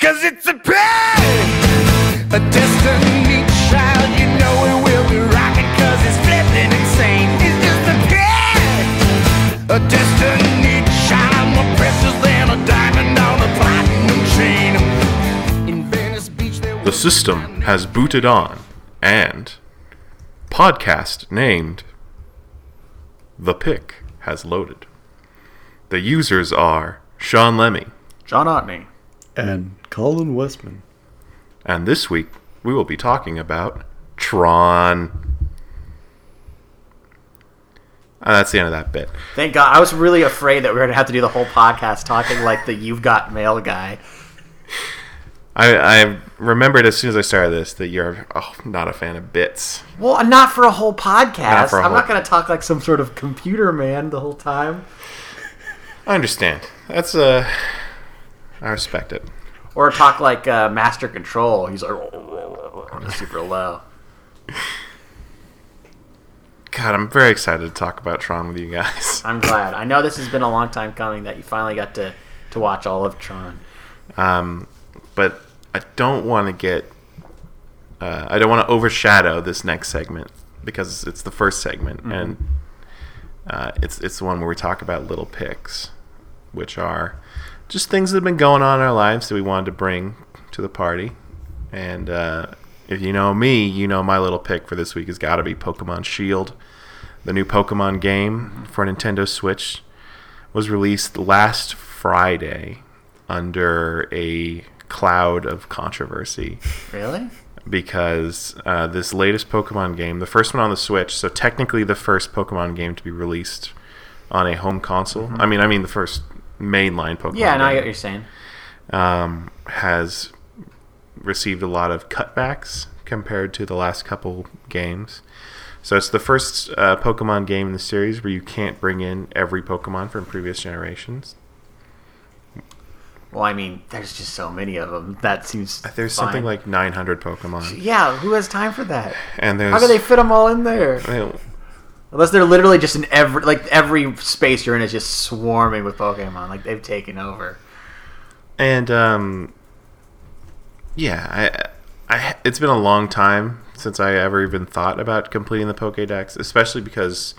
Cause it's a pain, a destiny child. You know it will be rocking cause it's flipping insane. It's just a pain, a destiny child. More precious than a diamond on a platinum chain. In Venice Beach, there The system has booted on, and podcast named The Pick has loaded. The users are Sean Lemmy, John Otney. And Colin Westman. and this week we will be talking about Tron. And that's the end of that bit. Thank God. I was really afraid that we were going to have to do the whole podcast talking like the You've Got Mail guy. I, I remembered as soon as I started this that you're oh, not a fan of bits. Well, not for a whole podcast. Not a I'm not going to talk like some sort of computer man the whole time. I understand. That's uh, I respect it. Or talk like uh, Master Control. He's like super low. God, I'm very excited to talk about Tron with you guys. I'm glad. I know this has been a long time coming that you finally got to, to watch all of Tron. Um, but I don't want to get. Uh, I don't want to overshadow this next segment because it's the first segment, and uh, it's it's the one where we talk about little picks, which are just things that have been going on in our lives that we wanted to bring to the party. And uh, if you know me, you know my little pick for this week has got to be Pokemon Shield, the new Pokemon game for Nintendo Switch was released last Friday under a cloud of controversy Really? because uh, this latest Pokemon game, the first one on the Switch, so technically the first Pokemon game to be released on a home console. I mean, I mean the first mainline Pokemon. Yeah, now I get what you're saying. um, has received a lot of cutbacks compared to the last couple games. So it's the first uh, Pokemon game in the series where you can't bring in every Pokemon from previous generations. Well, I mean, there's just so many of them. That seems. There's fine. something like 900 Pokemon, Yeah, who has time for that? and there's How do they fit them all in there? Unless they're literally just in every like every space you're in is just swarming with Pokemon. Like they've taken over. and um, yeah, I, I, it's been a long time since I ever even thought about completing the Pokédex, especially because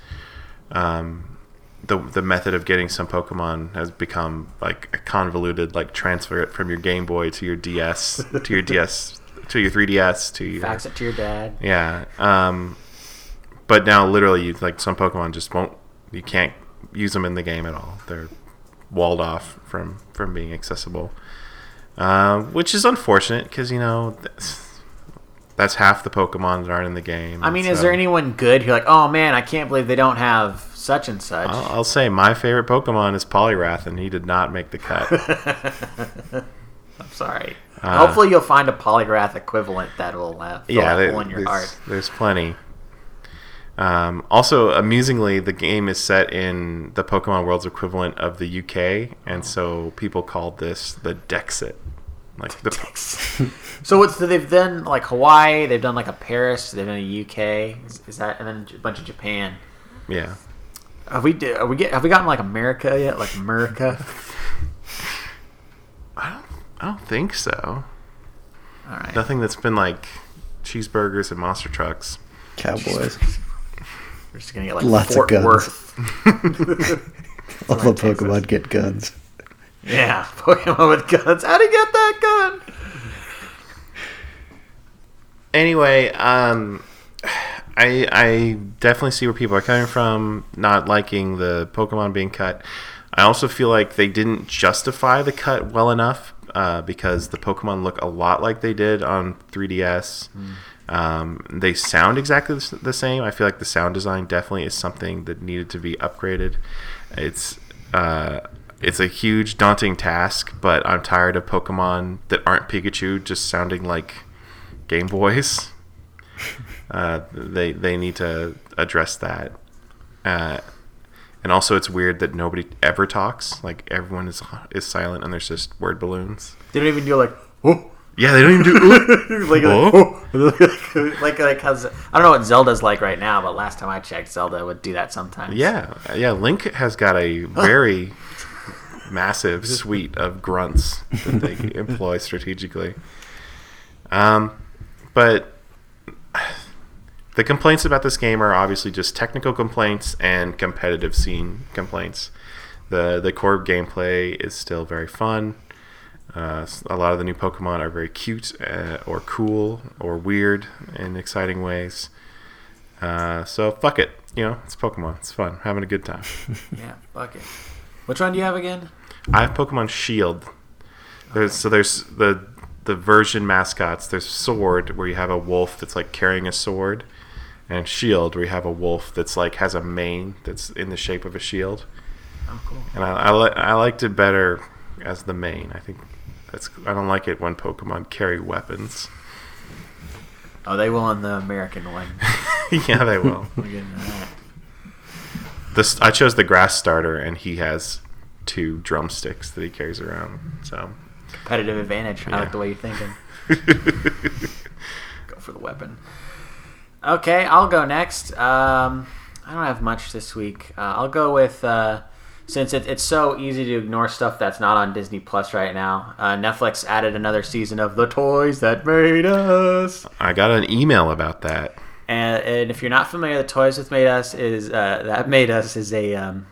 um, the the method of getting some Pokemon has become like convoluted. Like transfer it from your Game Boy to your DS to your DS to your 3DS to your Fax it to your dad. Yeah. Um, but now, literally, you like some Pokemon just won't. You can't use them in the game at all. They're walled off from from being accessible, uh, which is unfortunate because you know that's, that's half the Pokemon that aren't in the game. I mean, is so- there anyone good who're like, oh man, I can't believe they don't have such and such. I'll, I'll say my favorite Pokemon is Poliwrath, and he did not make the cut. I'm sorry. Uh, Hopefully, you'll find a Poliwrath equivalent that will uh, yeah, there- hole in your there's, heart. there's plenty. Um, also, amusingly, the game is set in the Pokemon World's equivalent of the UK, and so people called this the Dexit. Like the So what's so they've done like Hawaii, they've done like a Paris, they've done a UK. Is, is that and then a bunch of Japan? yeah. Have we are we get have we gotten like America yet? Like America? I don't, I don't think so. All right. Nothing that's been like cheeseburgers and monster trucks. Cowboys. We're just gonna get like Lots of Fort guns. Worth. All the Pokemon get guns. Yeah, Pokemon with guns. How'd he get that gun? Anyway, um, I I definitely see where people are coming from, not liking the Pokemon being cut. I also feel like they didn't justify the cut well enough uh, because the Pokemon look a lot like they did on 3DS. Um, they sound exactly the same. I feel like the sound design definitely is something that needed to be upgraded. It's uh, it's a huge, daunting task, but I'm tired of Pokemon that aren't Pikachu just sounding like Game Boys. Uh, they they need to address that. Uh, and also, it's weird that nobody ever talks. Like everyone is is silent, and there's just word balloons. They don't even do like. Yeah, they don't even do. like, Oh. like, like, like, how's, I don't know what Zelda's like right now, but last time I checked, Zelda would do that sometimes. yeah, yeah. Link has got a very, massive suite of grunts that they employ strategically. Um, but the complaints about this game are obviously just technical complaints and competitive scene complaints. the The core gameplay is still very fun. Uh, a lot of the new Pokemon are very cute uh, or cool or weird in exciting ways. Uh, so fuck it, you know, it's Pokemon. It's fun, having a good time. Yeah, fuck it. Which one do you have again? I have Pokemon Shield. There's so there's the the version mascots. There's Sword where you have a wolf that's like carrying a sword, and Shield where you have a wolf that's like has a mane that's in the shape of a shield. Oh, cool. And I I, li- I liked it better as the mane. I think that's I don't like it when Pokemon carry weapons. Oh, they will on the American one. yeah, they will. We're getting to that. This I chose the grass starter, and he has two drumsticks that he carries around. So. Competitive advantage. I Yeah. like the way you're thinking. Go for the weapon. Okay, I'll go next. Um, I don't have much this week. Uh, I'll go with uh, since it, it's so easy to ignore stuff that's not on Disney Plus right now. Uh, Netflix added another season of The Toys That Made Us. I got an email about that. And, and if you're not familiar, The Toys That Made Us is uh, that made us is a um,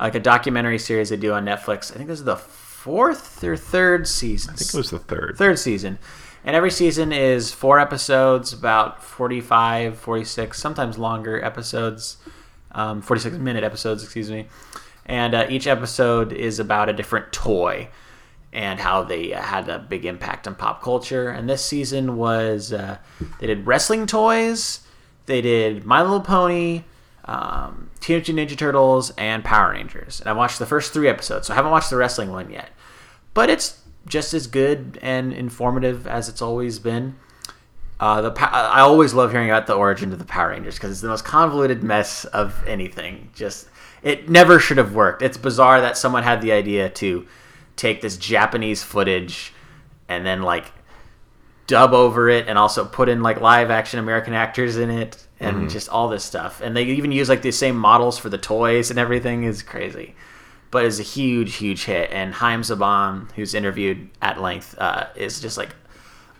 like a documentary series they do on Netflix. I think this is the fourth or third season. I think it was the third. third season. And every season is four episodes, about 45, 46, sometimes longer episodes, um, 46 minute episodes, excuse me. And uh, each episode is about a different toy and how they uh, had a big impact on pop culture. And this season was uh, they did wrestling toys, they did My Little Pony, um, Teenage Ninja Turtles, and Power Rangers. And I watched the first three episodes, so I haven't watched the wrestling one yet. But it's just as good and informative as it's always been. Uh, the I always love hearing about the origin of the Power Rangers because it's the most convoluted mess of anything. Just it never should have worked. It's bizarre that someone had the idea to take this Japanese footage and then like dub over it and also put in like live action American actors in it and just all this stuff. And they even use like the same models for the toys and everything is crazy. But it's a huge, huge hit. And Haim Saban, who's interviewed at length, uh, is just like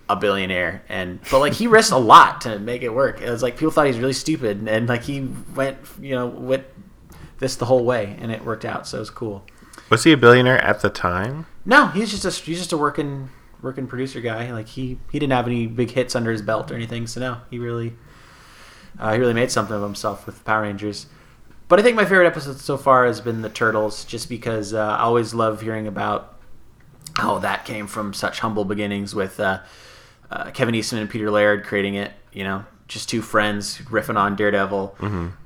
a billionaire. And but like he risked a lot to make it work. It was like people thought he's really stupid, and like he went, you know, went this the whole way, and it worked out. So it was cool. Was he a billionaire at the time? No, he's just a he's just a working working producer guy. Like he he didn't have any big hits under his belt or anything. So no, he really uh, he really made something of himself with Power Rangers. But I think my favorite episode so far has been the Turtles, just because uh, I always love hearing about how that came from such humble beginnings with uh, uh, Kevin Eastman and Peter Laird creating it. You know, just two friends riffing on Daredevil.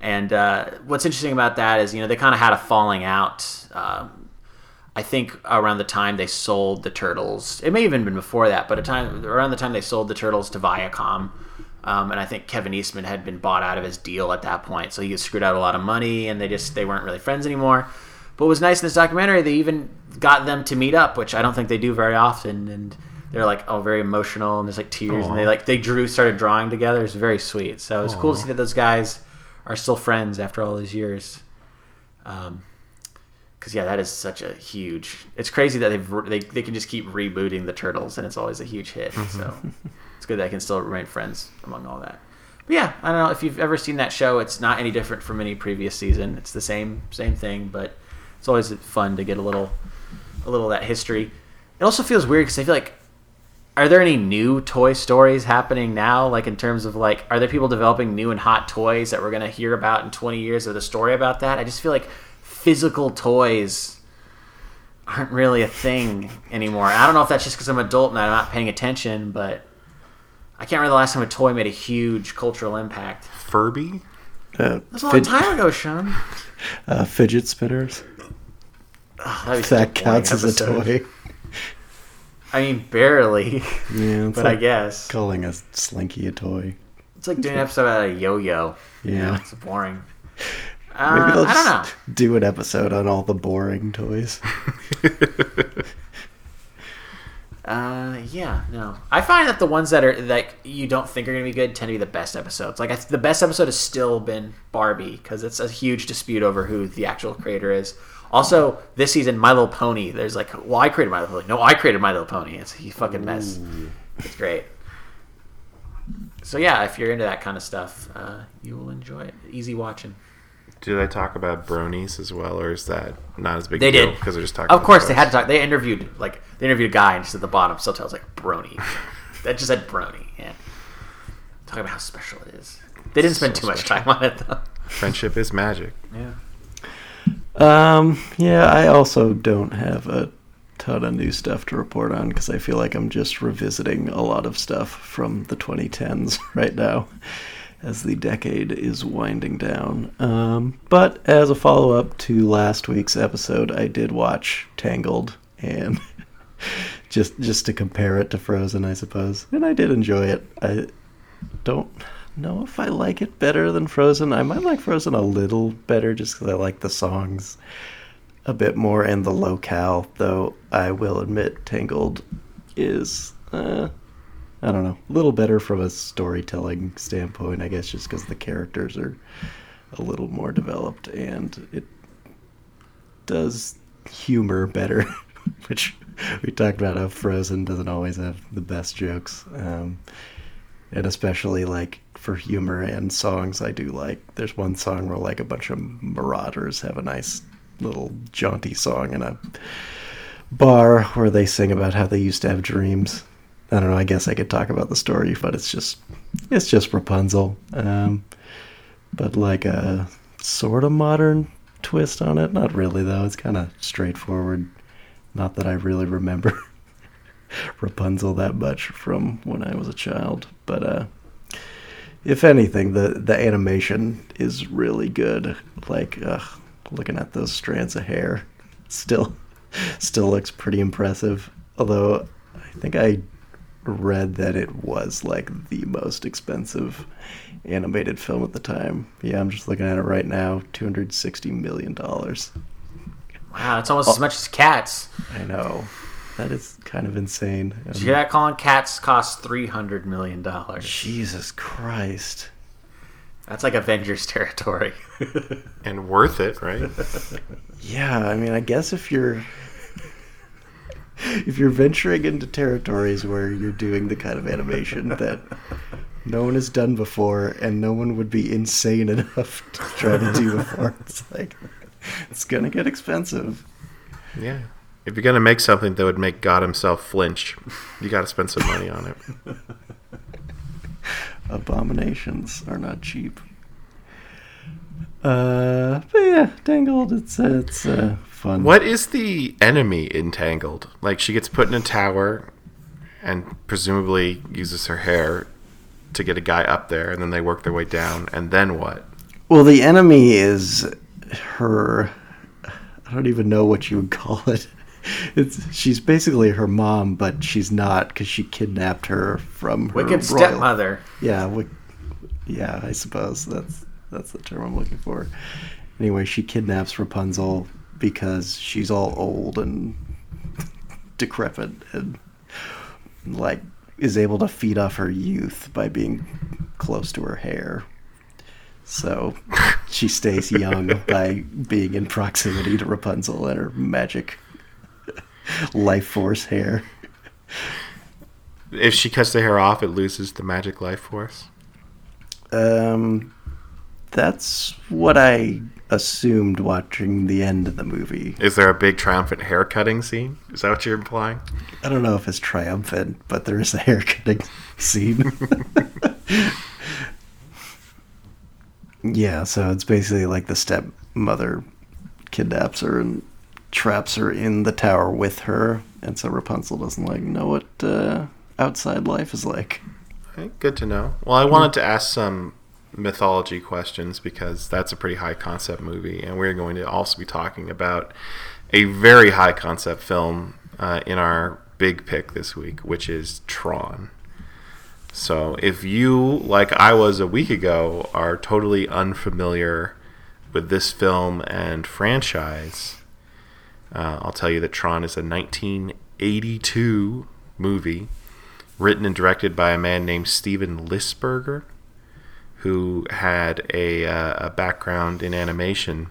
And uh, what's interesting about that is, you know, they kind of had a falling out. Um, I think around the time they sold the Turtles, it may have even been before that, but a time around the time they sold the Turtles to Viacom, um, and I think Kevin Eastman had been bought out of his deal at that point, so he had screwed out a lot of money, and they just they weren't really friends anymore. But what was nice in this documentary, they even got them to meet up, which I don't think they do very often, and they're like oh very emotional, and there's like tears, and they like they drew started drawing together. It's very sweet. So it's cool to see that those guys are still friends after all these years. Um, because yeah, that is such a huge. It's crazy that they've they they can just keep rebooting the turtles, and it's always a huge hit. So it's good that I can still remain friends among all that. But yeah, I don't know if you've ever seen that show. It's not any different from any previous season. It's the same same thing, but it's always fun to get a little a little of that history. It also feels weird because I feel like are there any new toy stories happening now like in terms of like are there people developing new and hot toys that we're going to hear about in 20 years of the story about that i just feel like physical toys aren't really a thing anymore i don't know if that's just because i'm an adult and i'm not paying attention but i can't remember the last time a toy made a huge cultural impact Furby? Uh, that's a long fid- time ago sean uh, fidget spinners. That'd be If such a that counts as a toy. I mean barely Yeah, but i guess calling a slinky a toy. it's like doing an episode about a yo-yo You know, Yeah. it's boring Maybe uh, they'll i don't know just do an episode on all the boring toys. Uh, yeah, no. I find that the ones that are like you don't think are gonna be good tend to be the best episodes. Like I, the best episode has still been Barbie because it's a huge dispute over who the actual creator is. Also, this season, My Little Pony. There's like, well, I created My Little Pony. No, I created My Little Pony. It's a fucking mess. It's great. So yeah, if you're into that kind of stuff, uh, you will enjoy it. Easy watching. Do they talk about bronies as well, or is that not as big? They a deal did because they're just talking. Of course, they had to talk. They interviewed like they interviewed a guy, and just at the bottom, subtitles like brony. that just said brony. Yeah, talking about how special it is. They didn't spend So too much time on it though. Friendship is magic. Yeah. Um, yeah, I also don't have a ton of new stuff to report on because I feel like I'm just revisiting a lot of stuff from the 2010s right now as the decade is winding down. Um, but as a follow up to last week's episode, I did watch Tangled and just just to compare it to Frozen, I suppose, and I did enjoy it. I don't know if I like it better than Frozen. I might like Frozen a little better just because I like the songs a bit more and the locale, though I will admit Tangled is, uh, I don't know, a little better from a storytelling standpoint, I guess, just because the characters are a little more developed and it does humor better, which we talked about how Frozen doesn't always have the best jokes. Um, and especially like for humor and songs i do like. There's one song where like a bunch of marauders have a nice little jaunty song in a bar where they sing about how they used to have dreams. I don't know i guess i could talk about the story but it's just it's just rapunzel. Um, but like a sort of modern twist on it. Not really though. It's kind of straightforward. Not that i really remember Rapunzel that much from when I was a child. But uh, if anything, the the animation is really good. Like uh, looking at those strands of hair, still still looks pretty impressive. Although I think I read that it was like the most expensive animated film at the time. Yeah, I'm just looking at it right now. Two hundred sixty million dollars. Wow, it's almost as much as Cats. I know. That is kind of insane. Did you hear that, Colin? Cats cost three hundred million dollars. Jesus Christ. That's like Avengers territory. and worth it, right? Yeah, I mean, I guess if you're if you're venturing into territories where you're doing the kind of animation that no one has done before and no one would be insane enough to try to do before, it's like it's gonna get expensive. yeah. If you're gonna make something that would make God Himself flinch, you got to spend some money on it. Abominations are not cheap. Uh, but yeah, Tangled. It's uh, it's uh, fun. What is the enemy entangled? Like she gets put in a tower, and presumably uses her hair to get a guy up there, and then they work their way down, and then what? Well, the enemy is her. I don't even know what you would call it. It's she's basically her mom, but she's not because she kidnapped her from her Wicked royal- stepmother. Yeah, yeah, I suppose that's that's the term I'm looking for. Anyway, she kidnaps Rapunzel because she's all old and decrepit and like is able to feed off her youth by being close to her hair. So she stays young by being in proximity to Rapunzel and her magic life force hair. If she cuts the hair off, it loses the magic life force. Um, that's what I assumed watching the end of the movie. Is there a big triumphant hair cutting scene? Is that what you're implying? I don't know if it's triumphant, but there is a hair cutting scene. yeah, so it's basically like the stepmother kidnaps her and traps her in the tower with her, and so Rapunzel doesn't like know what uh, outside life is like. Okay, good to know. Well, I wanted to ask some mythology questions because that's a pretty high concept movie, and we're going to also be talking about a very high concept film uh, in our big pick this week, which is Tron. So, if you, like I was a week ago, are totally unfamiliar with this film and franchise, uh, I'll tell you that Tron is a 1982 movie, written and directed by a man named Steven Lisberger, who had a, uh, a background in animation.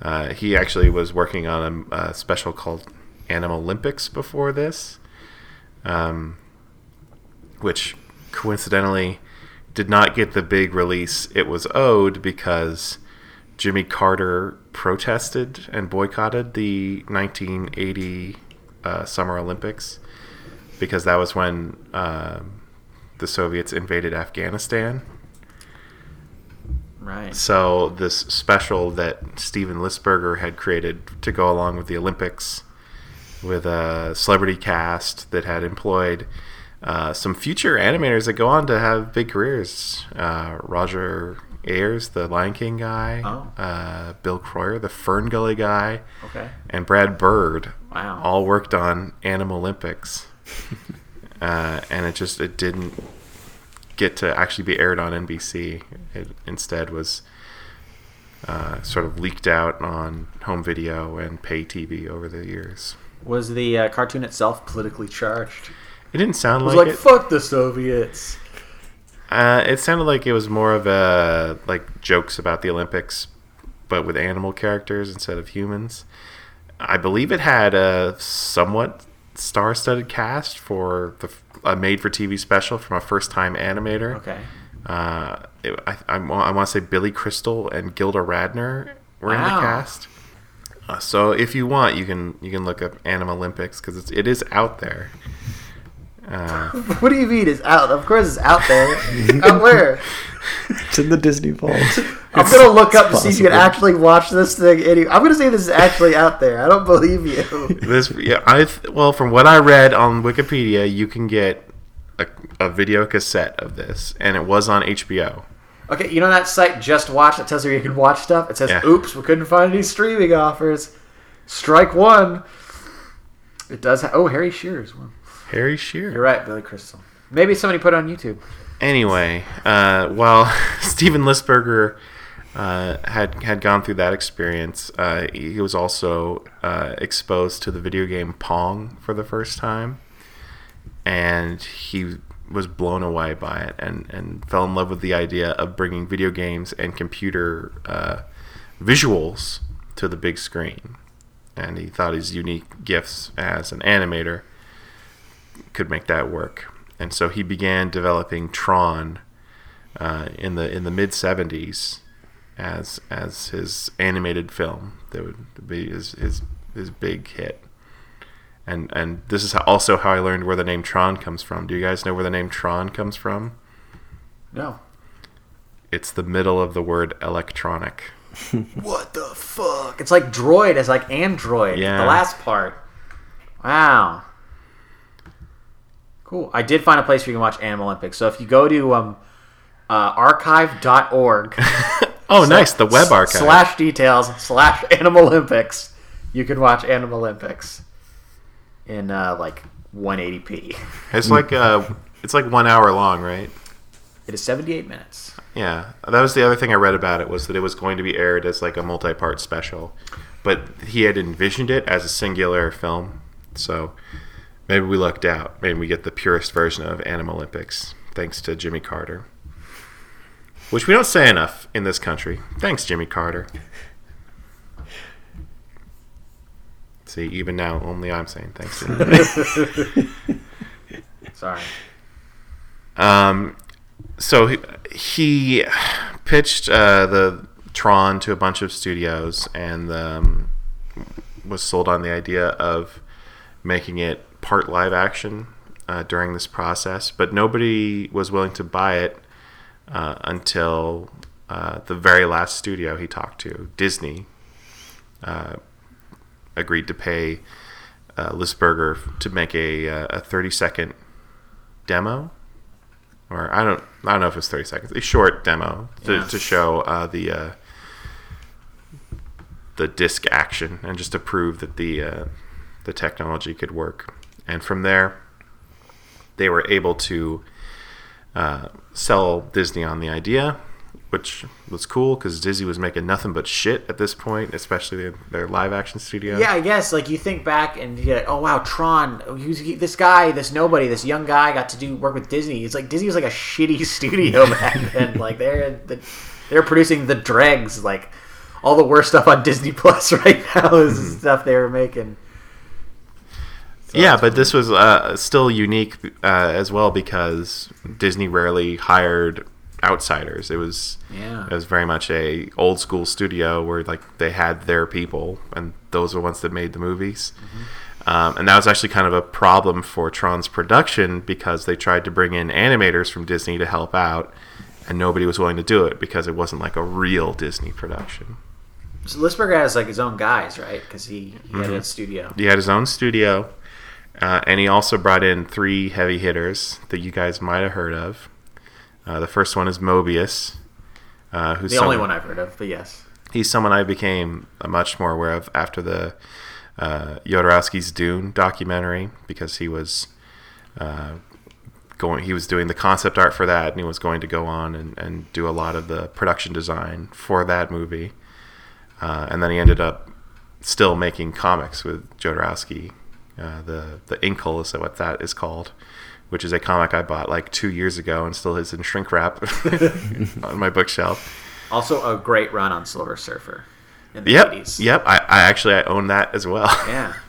Uh, he actually was working on a, a special called Animal Olympics before this, um, which coincidentally did not get the big release it was owed because Jimmy Carter protested and boycotted the 1980 uh, Summer Olympics because that was when uh, the Soviets invaded Afghanistan. Right. So this special that Steven Lisberger had created to go along with the Olympics, with a celebrity cast that had employed uh, some future animators that go on to have big careers. Uh, Roger Allers, the Lion King guy, Oh. uh, Bill Kroyer, the Fern Gully guy, Okay. and Brad Bird Wow. all worked on Animal Olympics. uh, and it just it didn't get to actually be aired on NBC. It instead was uh, sort of leaked out on home video and pay TV over the years. Was the uh, cartoon itself politically charged? It didn't sound It was like, like, it. fuck the Soviets. Uh, it sounded like it was more of a like jokes about the Olympics, but with animal characters instead of humans. I believe it had a somewhat star-studded cast for the a made-for-TV special from a first-time animator. Okay. Uh, it, I, I, I want to say Billy Crystal and Gilda Radner were in the cast. Uh, so if you want, you can you can look up Animal Olympics because it is out there. Uh, What do you mean it's out? Of course it's out there. out where? It's in the Disney Vault. I'm gonna look up to see if you can actually watch this thing. Any- I'm gonna say this is actually out there. I don't believe you. this yeah I th- well from what I read on Wikipedia, you can get a, a video cassette of this, and it was on HBO. Okay, you know that site JustWatch that tells you you can watch stuff? It says, Yeah. "Oops, we couldn't find any streaming offers." Strike one. It does. Ha- oh, Harry Shearer's one. Harry Shearer. You're right, Billy Crystal. Maybe somebody put it on YouTube. Anyway, uh, while Steven Lisberger uh, had had gone through that experience, uh, he was also uh, exposed to the video game Pong for the first time, and he was blown away by it and, and fell in love with the idea of bringing video games and computer uh, visuals to the big screen. And he thought his unique gifts as an animator could make that work. And so he began developing Tron uh, in the in the mid '70s as as his animated film that would be his his, his big hit. And and this is how, also how I learned where the name Tron comes from. Do you guys know where the name Tron comes from? No. It's the middle of the word electronic. What the fuck? It's like droid as like android. Yeah. The last part. Wow. Cool. I did find a place where you can watch Animal Olympics. So if you go to um, uh, archive.org Oh, nice! The web archive. slash details slash Animal Olympics, you can watch Animal Olympics in uh, like 180p. It's like uh, it's like one hour long, right? It is 78 minutes. Yeah, that was the other thing I read about it was that it was going to be aired as like a multi-part special, but he had envisioned it as a singular film. So maybe we lucked out. Maybe we get the purest version of Animal Olympics thanks to Jimmy Carter, which we don't say enough in this country. Thanks, Jimmy Carter. See, even now, only I'm saying thanks. To. Sorry. Um, so he, he pitched uh, the Tron to a bunch of studios and um, was sold on the idea of making it part live action uh, during this process, but nobody was willing to buy it uh, until uh, the very last studio he talked to, Disney, uh, agreed to pay uh, Lisberger to make a, uh, a 30 second demo or I don't I don't know if it's 30 seconds, a short demo to, Yeah. to show uh, the uh, the disc action and just to prove that the uh, the technology could work. And from there, they were able to uh, sell Disney on the idea, which was cool because Disney was making nothing but shit at this point, especially their, their live action studio. Yeah, I guess like you think back and you're like, oh wow, Tron. He he, this guy, this nobody, this young guy got to do work with Disney. It's like Disney was like a shitty studio back then. like they're the, they're producing the dregs, like all the worst stuff on Disney Plus right now is Mm-hmm. stuff they were making. Yeah, but this was uh, still unique uh, as well because Disney rarely hired outsiders. It was Yeah. it was very much a old school studio where like they had their people and those were the ones that made the movies. Um, and that was actually kind of a problem for Tron's production because they tried to bring in animators from Disney to help out, and nobody was willing to do it because it wasn't like a real Disney production. So Lisberger has like his own guys, right? Because he, he Mm-hmm. had a studio. He had his own studio, uh, and he also brought in three heavy hitters that you guys might have heard of. Uh, the first one is Moebius, uh, who's The only one I've heard of, but yes. he's someone I became uh, much more aware of after the uh, Jodorowsky's Dune documentary because he was uh, going. He was doing the concept art for that, and he was going to go on and, and do a lot of the production design for that movie. Uh, and then he ended up still making comics with Jodorowsky. Uh, the the Incal is what that is called, which is a comic I bought like two years ago and still is in shrink wrap on my bookshelf. Also, a great run on Silver Surfer in the Yep, 80s. yep. I, I actually I own that as well. Yeah.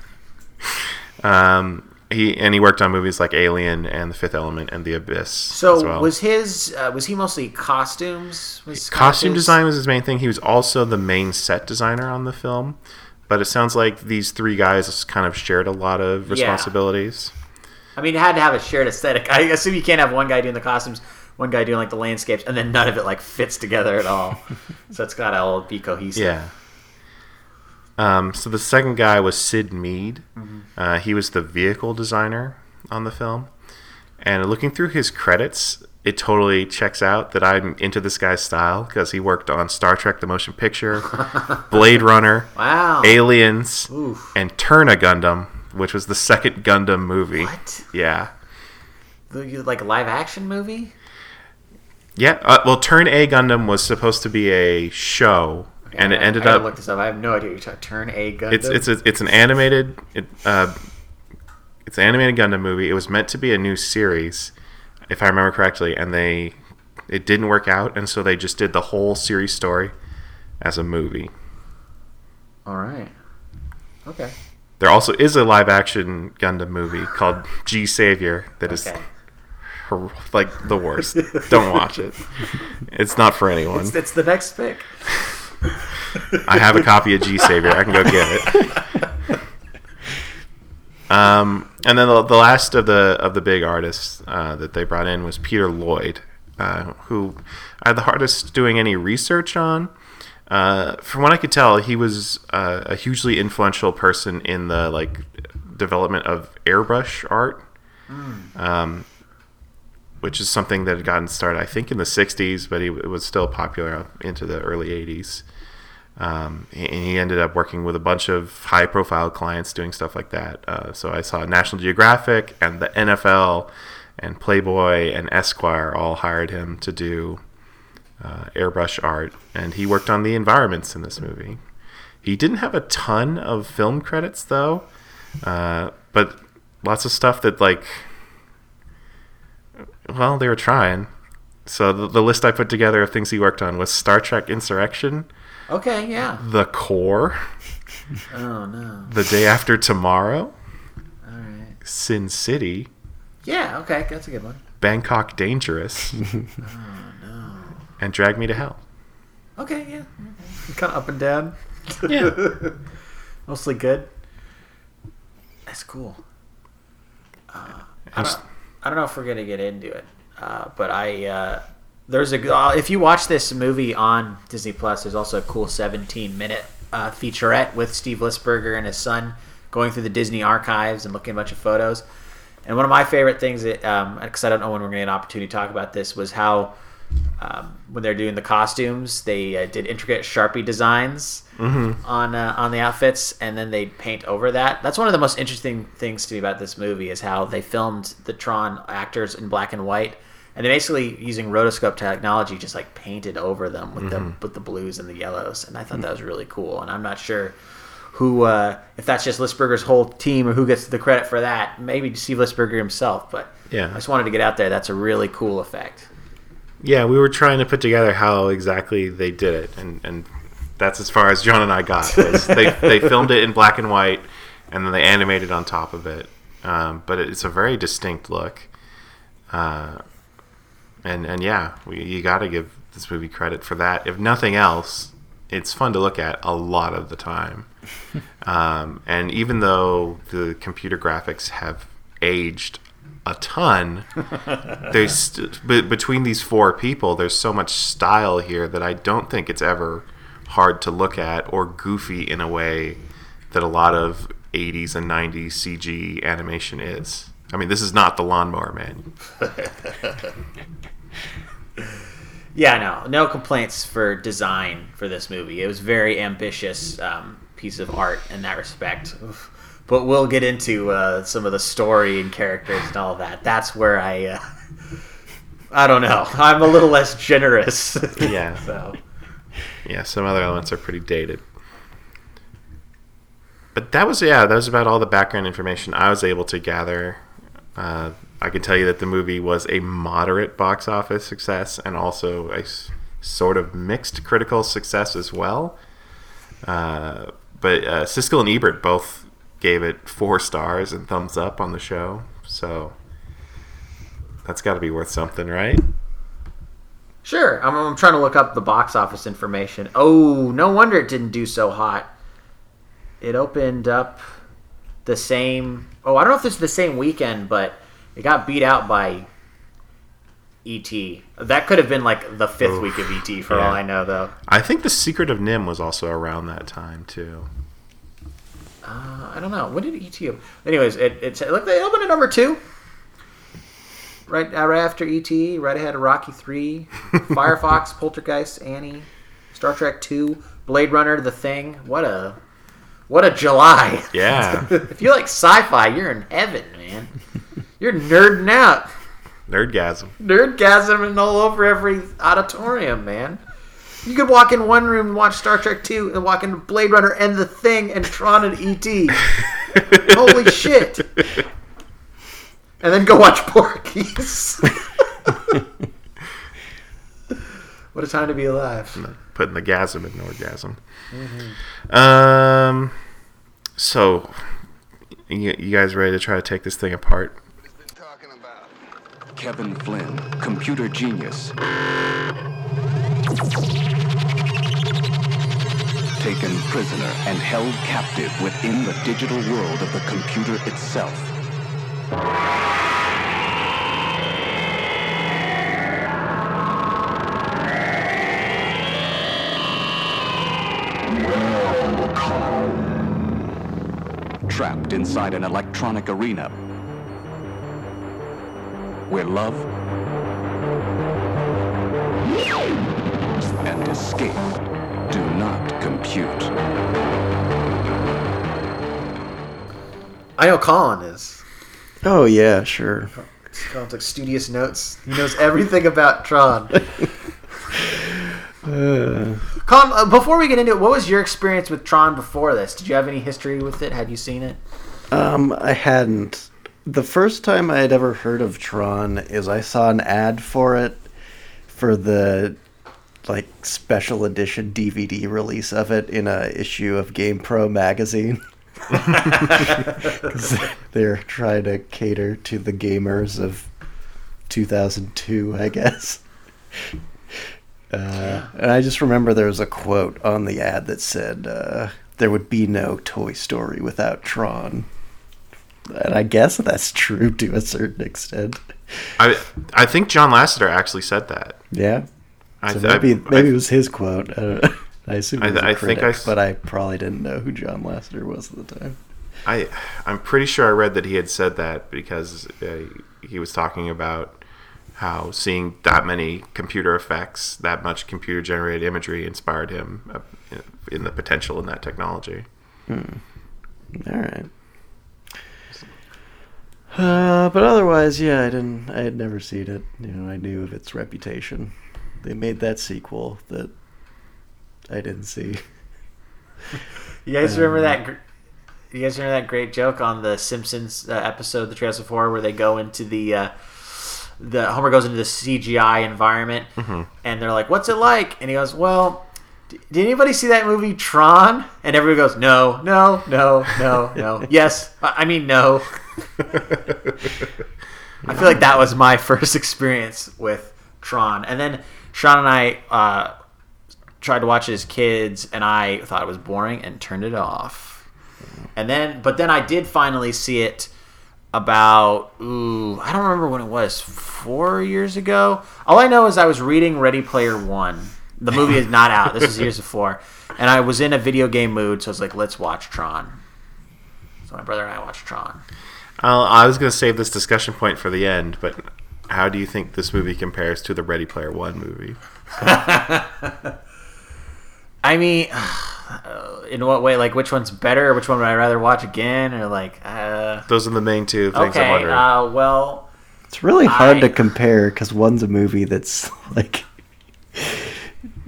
Um, he and he worked on movies like Alien and The Fifth Element and The Abyss. So as well. was his uh, was he mostly costumes? Was costume design was his main thing. He was also the main set designer on the film. But it sounds like these three guys kind of shared a lot of responsibilities. I mean, it had to have a shared aesthetic. I assume you can't have one guy doing the costumes, one guy doing like the landscapes, and then none of it like fits together at all. so it's got to all be cohesive. Yeah. Um, so the second guy was Syd Mead. Uh, he was the vehicle designer on the film. And looking through his credits, it totally checks out that I'm into this guy's style because he worked on Star Trek: The Motion Picture, Blade Runner, Wow. Aliens, Oof. and Turn A Gundam, which was the second Gundam movie. What? Yeah. The- Like a live action movie? Yeah. Uh, well, Turn A Gundam was supposed to be a show, and it ended I up look this up. I have no idea. You're talking Turn A Gundam. it's it's a, it's an animated it, uh, it's an animated Gundam movie. It was meant to be a new series, if I remember correctly, and they it didn't work out, and so they just did the whole series story as a movie. all right. Okay. There also is a live action Gundam movie called G Savior that is Okay. like the worst. Don't watch it. It's not for anyone. It's, it's the next pick. I have a copy of G Savior. I can go get it. Um, and then the, the last of the of the big artists uh, that they brought in was Peter Lloyd, uh, who I had the hardest doing any research on. Uh, from what I could tell, he was uh, a hugely influential person in the like development of airbrush art, um, which is something that had gotten started, I think, in the '60s, but he it was still popular into the early '80s. Um, and he ended up working with a bunch of high profile clients doing stuff like that. Uh, so I saw National Geographic and the NFL and Playboy and Esquire all hired him to do uh, airbrush art. And he worked on the environments in this movie. He didn't have a ton of film credits though, uh, but lots of stuff that, like, well, they were trying. So the, the list I put together of things he worked on was Star Trek Insurrection. Okay, yeah. The Core, Oh no. The Day After Tomorrow, All right. Sin City, Yeah. Okay, that's a good one. Bangkok Dangerous, oh no. and Drag Me to Hell. Okay, yeah. Kind of up and down. Yeah. Mostly good. That's cool. Uh, I, don't, I don't know if we're gonna get into it, uh, but I uh, there's a uh, if you watch this movie on Disney Plus, there's also a cool 17 minute uh, featurette with Steve Lisberger and his son going through the Disney archives and looking at a bunch of photos. And one of my favorite things that, because I don't know when we're going to get an opportunity to talk about this, was how um, when they're doing the costumes, they uh, did intricate Sharpie designs on uh, on the outfits, and then they paint over that. That's one of the most interesting things to me about this movie is how they filmed the Tron actors in black and white, and they basically using rotoscope technology just like painted over them with Mm-hmm. the with the blues and the yellows, and I thought that was really cool. And I'm not sure who uh, if that's just Lisberger's whole team or who gets the credit for that. Maybe Steve Lisberger himself, but Yeah. I just wanted to get out there. That's a really cool effect. Yeah, we were trying to put together how exactly they did it, and, and that's as far as John and I got. They they filmed it in black and white, and then they animated on top of it. Um, but it's a very distinct look, uh, and and yeah, we, you got to give this movie credit for that. If nothing else, it's fun to look at a lot of the time. Um, and even though the computer graphics have aged a ton, there's st- be- between these four people, there's so much style here that I don't think it's ever hard to look at or goofy in a way that a lot of 80s and 90s CG animation is. I mean, this is not the Lawnmower Man. Yeah, no, no complaints for design for this movie. It was very ambitious um, piece of art in that respect. But we'll get into uh, some of the story and characters and all that. That's where I, uh, I don't know. I'm a little less generous. Yeah. so Yeah, some other elements are pretty dated. But that was yeah, that was about all the background information I was able to gather. Uh, I can tell you that the movie was a moderate box office success and also a s- sort of mixed critical success as well. Uh, but uh, Siskel and Ebert both gave it four stars and thumbs up on the show, so that's got to be worth something, right? sure, I'm, I'm trying to look up the box office information. Oh, no wonder it didn't do so hot. It opened up the same. Oh, I don't know if this is the same weekend, but it got beat out by E.T. That could have been like the fifth Oof. week of E.T. for Yeah. all I know, though. I think The Secret of NIMH was also around that time too. Uh, I don't know. When did E.T. Anyways, it it, it looked they opened at number two. Right, uh, right after E.T., right ahead of Rocky Three, Firefox, Poltergeist, Annie, Star Trek Two, Blade Runner, The Thing. What a what a July! Yeah. if you like sci-fi, you're in heaven, man. You're nerding out, Nerdgasm. nerdgasming all over every auditorium, man. You could walk in one room and watch Star Trek Two, and walk into Blade Runner and The Thing and Tron and E.T. Holy shit! And then go watch Porky's. what a time to be alive. Putting the gasm in orgasm. Um. So, you, you guys ready to try to take this thing apart? talking about? Kevin Flynn, computer genius. Taken prisoner and held captive within the digital world of the computer itself. Trapped inside an electronic arena where love and escape do not compute. I know Colin is. Oh yeah, sure. Colin's like studious notes. He knows everything about Tron. Uh, Colin, uh, before we get into it, what was your experience with Tron before this? Did you have any history with it? Had you seen it? um, I hadn't. The first time I had ever heard of Tron is I saw an ad for it for the like special edition DVD release of it in a issue of GamePro magazine. 'Cause they're trying to cater to the gamers of 2002, I guess. Uh, and I just remember there was a quote on the ad that said, uh, "There would be no Toy Story without Tron." And I guess that's true to a certain extent. I I think John Lasseter actually said that. Yeah. I, So th- maybe I- maybe it was his quote. I, don't know. I assume I it was th- a I think I but I probably didn't know who John Lasseter was at the time. I I'm pretty sure I read that he had said that because uh, he was talking about how seeing that many computer effects, that much computer generated imagery, inspired him uh, in the potential in that technology. All right. Uh, but otherwise, yeah, I didn't. I had never seen it. You know, I knew of its reputation. They made that sequel that I didn't see. You guys Um, remember that? gr- You guys remember that great joke on the Simpsons uh, episode, The Treehouse of Horror, where they go into the uh, the Homer goes into the CGI environment, and they're like, "What's it like?" And he goes, "Well." d- Did anybody see that movie Tron? And everybody goes, no, no, no, no, no. yes, I I mean no. I feel like that was my first experience with Tron. And then Sean and I uh, tried to watch it as kids, and I thought it was boring and turned it off. And then, but then I did finally see it about ooh, I don't remember when it was, four years ago. All I know is I was reading Ready Player One. The movie is not out. This is years before, and I was in a video game mood, so I was like, let's watch Tron. So my brother and I watched Tron. I'll, I was going to save this discussion point for the end, but how do you think this movie compares to the Ready Player One movie? I mean, uh, in what way? Like, which one's better? Which one would I rather watch again? Or like, uh, Those are the main two things I'm okay, wondering. uh, well, It's really hard I- to compare because one's a movie that's like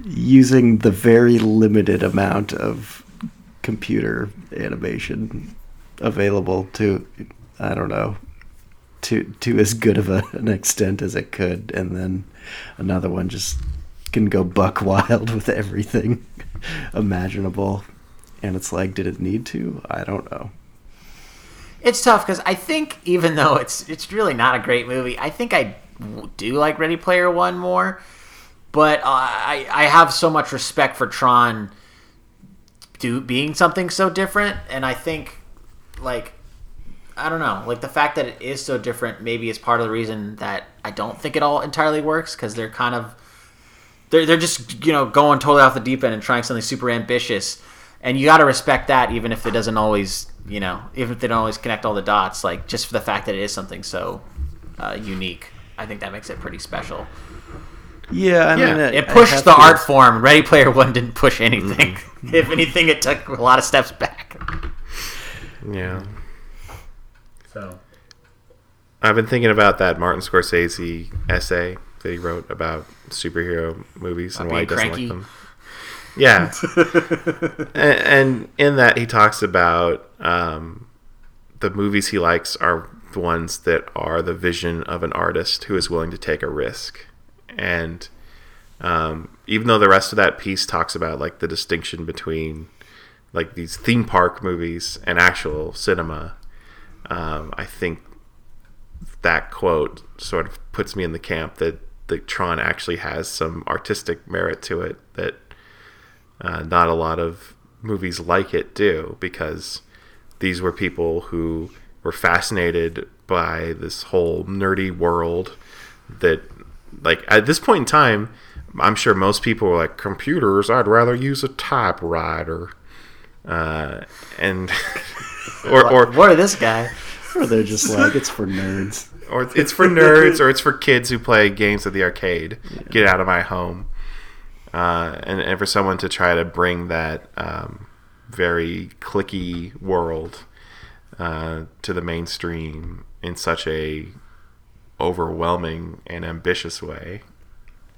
using the very limited amount of computer animation available to, I don't know, to to as good of a, an extent as it could, and then another one just can go buck wild with everything imaginable. And it's like, did it need to? I don't know. it's tough because I think even though it's it's really not a great movie, I think I do like Ready Player One more. But uh, I I have so much respect for Tron do being something so different, and I think like I don't know, like the fact that it is so different maybe is part of the reason that I don't think it all entirely works because they're kind of they're they're just you know going totally off the deep end and trying something super ambitious, and you got to respect that even if it doesn't always you know even if they don't always connect all the dots like just for the fact that it is something so uh, unique. I think that makes it pretty special. Yeah, I Yeah, mean, I- It pushed the to- art form. Ready Player One didn't push anything. if anything, it took a lot of steps back. yeah. So I've been thinking about that Martin Scorsese essay that he wrote about superhero movies and why he doesn't cranky? like them. Yeah, and, and in that he talks about um, the movies he likes are the ones that are the vision of an artist who is willing to take a risk, and um, even though the rest of that piece talks about like the distinction between like these theme park movies and actual cinema, um, I think that quote sort of puts me in the camp that that Tron actually has some artistic merit to it that uh, not a lot of movies like it do because these were people who were fascinated by this whole nerdy world that like at this point in time i'm sure most people were like computers i'd rather use a typewriter uh, and or, or what are this guy? Or they're just like, it's for nerds. Or it's for nerds or it's for kids who play games at the arcade. Get out of my home. Uh, and, and for someone to try to bring that um, very clicky world uh, to the mainstream in such a overwhelming and ambitious way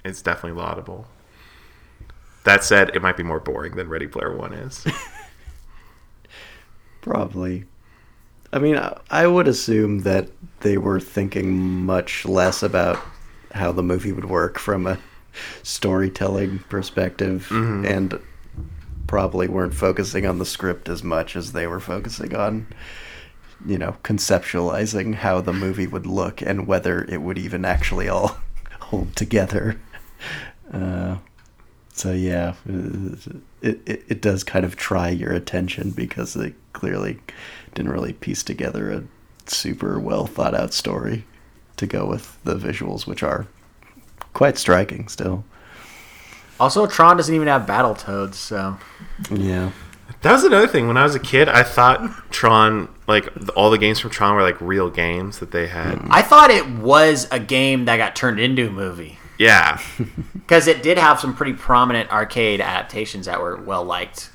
it's definitely laudable. That said it might be more boring than ready player one is. Probably. I mean, I- would assume that they were thinking much less about how the movie would work from a storytelling perspective and probably weren't focusing on the script as much as they were focusing on you know conceptualizing how the movie would look and whether it would even actually all hold together. Uh, so yeah, it, it it does kind of try your attention because they clearly didn't really piece together a super well thought out story to go with the visuals, which are quite striking still. Also, Tron doesn't even have Battletoads, so Yeah. That was another thing. When I was a kid, I thought Tron, like all the games from Tron, were like real games that they had. I thought it was a game that got turned into a movie Yeah, because it did have some pretty prominent arcade adaptations that were well liked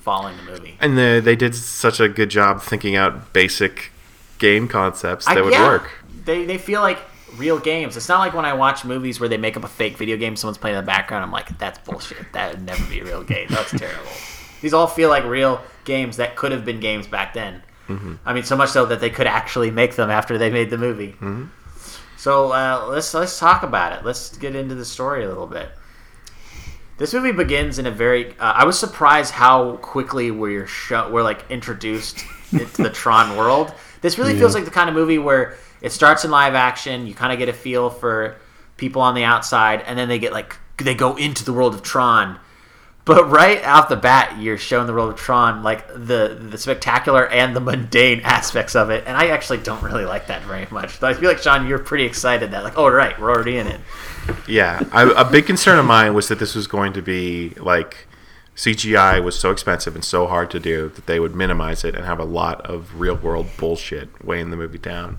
following the movie. and the, they did such a good job thinking out basic game concepts I- that would yeah. work. They they feel like real games. It's not like when I watch movies where they make up a fake video game, someone's playing in the background. I'm like, that's bullshit. That would never be a real game. That's terrible. These all feel like real games that could have been games back then. I mean, so much so that they could actually make them after they made the movie. So uh, let's let's talk about it. Let's get into the story a little bit. This movie begins in a very. Uh, I was surprised how quickly we're show, we're like introduced into the Tron world. This really feels like the kind of movie where it starts in live action. You kind of get a feel for people on the outside, and then they get like they go into the world of Tron. But right off the bat, you're showing the world of Tron, like the the spectacular and the mundane aspects of it, and I actually don't really like that very much. But I feel like Sean, you're pretty excited that like, oh right, we're already in it. Yeah, I, a big concern of mine was that this was going to be like CGI was so expensive and so hard to do that they would minimize it and have a lot of real world bullshit weighing the movie down.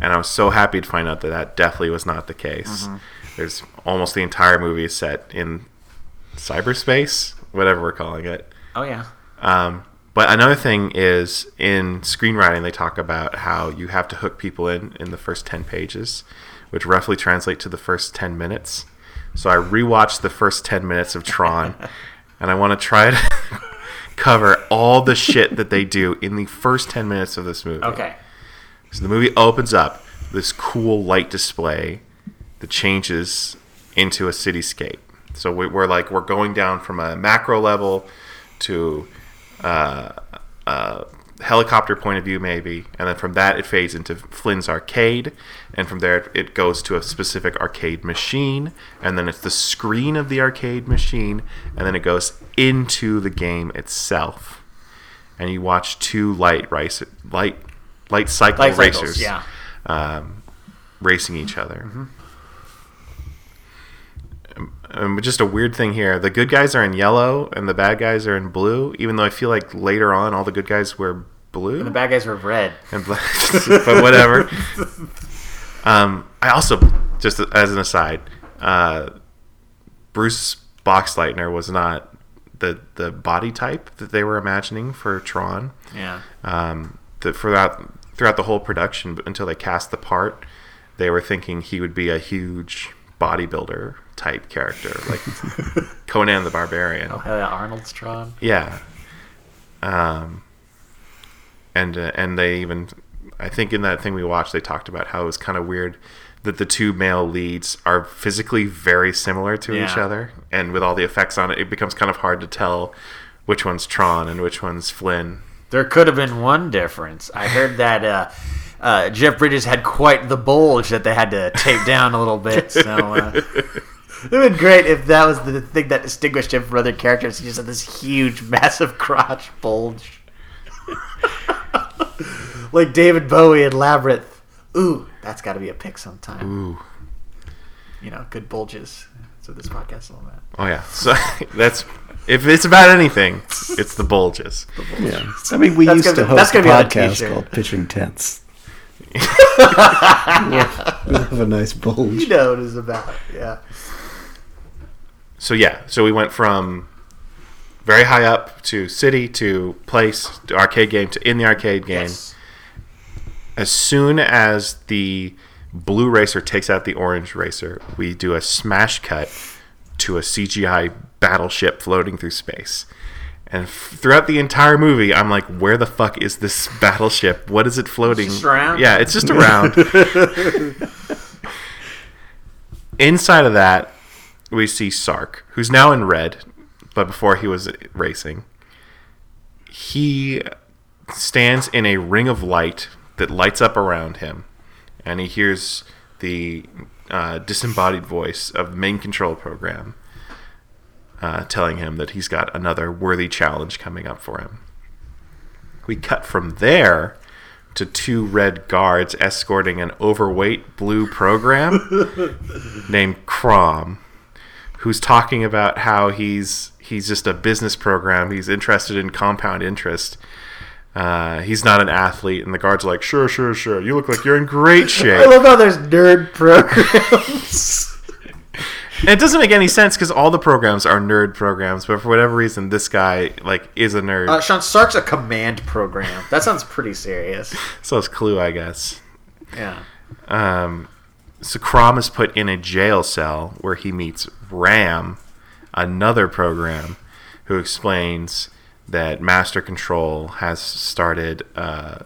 And I was so happy to find out that that definitely was not the case. Mm-hmm. There's almost the entire movie is set in cyberspace, whatever we're calling it. Oh yeah, Um, but another thing is in screenwriting, they talk about how you have to hook people in in the first 10 pages, which roughly translate to the first 10 minutes. So I rewatched the first 10 minutes of Tron, and I want to try to cover all the shit that they do in the first 10 minutes of this movie. okay. So the movie opens up this cool light display that changes into a cityscape. So we, we're like we're going down from a macro level to uh, a helicopter point of view, maybe, and then from that it fades into Flynn's arcade, and from there it goes to a specific arcade machine, and then it's the screen of the arcade machine, and then it goes into the game itself, and you watch two light race light light cycle Light cycles, racers yeah. um, racing each other. Um, just a weird thing here. The good guys are in yellow and the bad guys are in blue. Even though I feel like later on all the good guys wear blue. And the bad guys were red. and black, but whatever. Um, I also, just as an aside, uh, Bruce Boxleitner was not the the body type that they were imagining for Tron Yeah. um, that throughout throughout the whole production until they cast the part, they were thinking he would be a huge bodybuilder type character, like Conan the Barbarian. Oh yeah, Arnold's Tron. Yeah. Um. And uh, and they even, I think in that thing we watched, they talked about how it was kind of weird that the two male leads are physically very similar to each other, and with all the effects on it, it becomes kind of hard to tell which one's Tron and which one's Flynn. There could have been one difference. I heard that uh, uh, Jeff Bridges had quite the bulge that they had to tape down a little bit. So uh, it would been great if that was the thing that distinguished him from other characters. He just had this huge, massive crotch bulge, like David Bowie in Labyrinth. Ooh, that's got to be a pick sometime. Ooh. You know, good bulges. So this podcast is all about. Oh yeah, so that's if it's about anything, it's the bulges. Yeah. I mean, we That's used gonna to be- that's host a gonna be on a podcast called Pitching Tents. we have a nice bulge. You know what it's about. Yeah. So yeah, so we went from very high up to city to place to arcade game to in the arcade game. Yes. As soon as the blue racer takes out the orange racer, we do a smash cut to a CGI battleship floating through space. And f- throughout the entire movie, I'm like, where the fuck is this battleship? What is it floating? just around? Yeah, it's just around. Inside of that, we see Sark, who's now in red, but before he was racing. He stands in a ring of light that lights up around him, and he hears the uh, disembodied voice of the main control program uh, telling him that he's got another worthy challenge coming up for him. We cut from there to two red guards escorting an overweight blue program named Crom, who's talking about how he's he's just a business program. He's interested in compound interest. Uh, he's not an athlete, and the guards are like, "Sure, sure, sure. You look like you're in great shape." I love how there's nerd programs. And it doesn't make any sense because all the programs are nerd programs, but for whatever reason, this guy like is a nerd. Uh, Sean Sark's a command program. That sounds pretty serious. so it's Clu, I guess. Yeah. Um, so Crom is put in a jail cell where he meets Ram, another program, who explains that Master Control has started uh,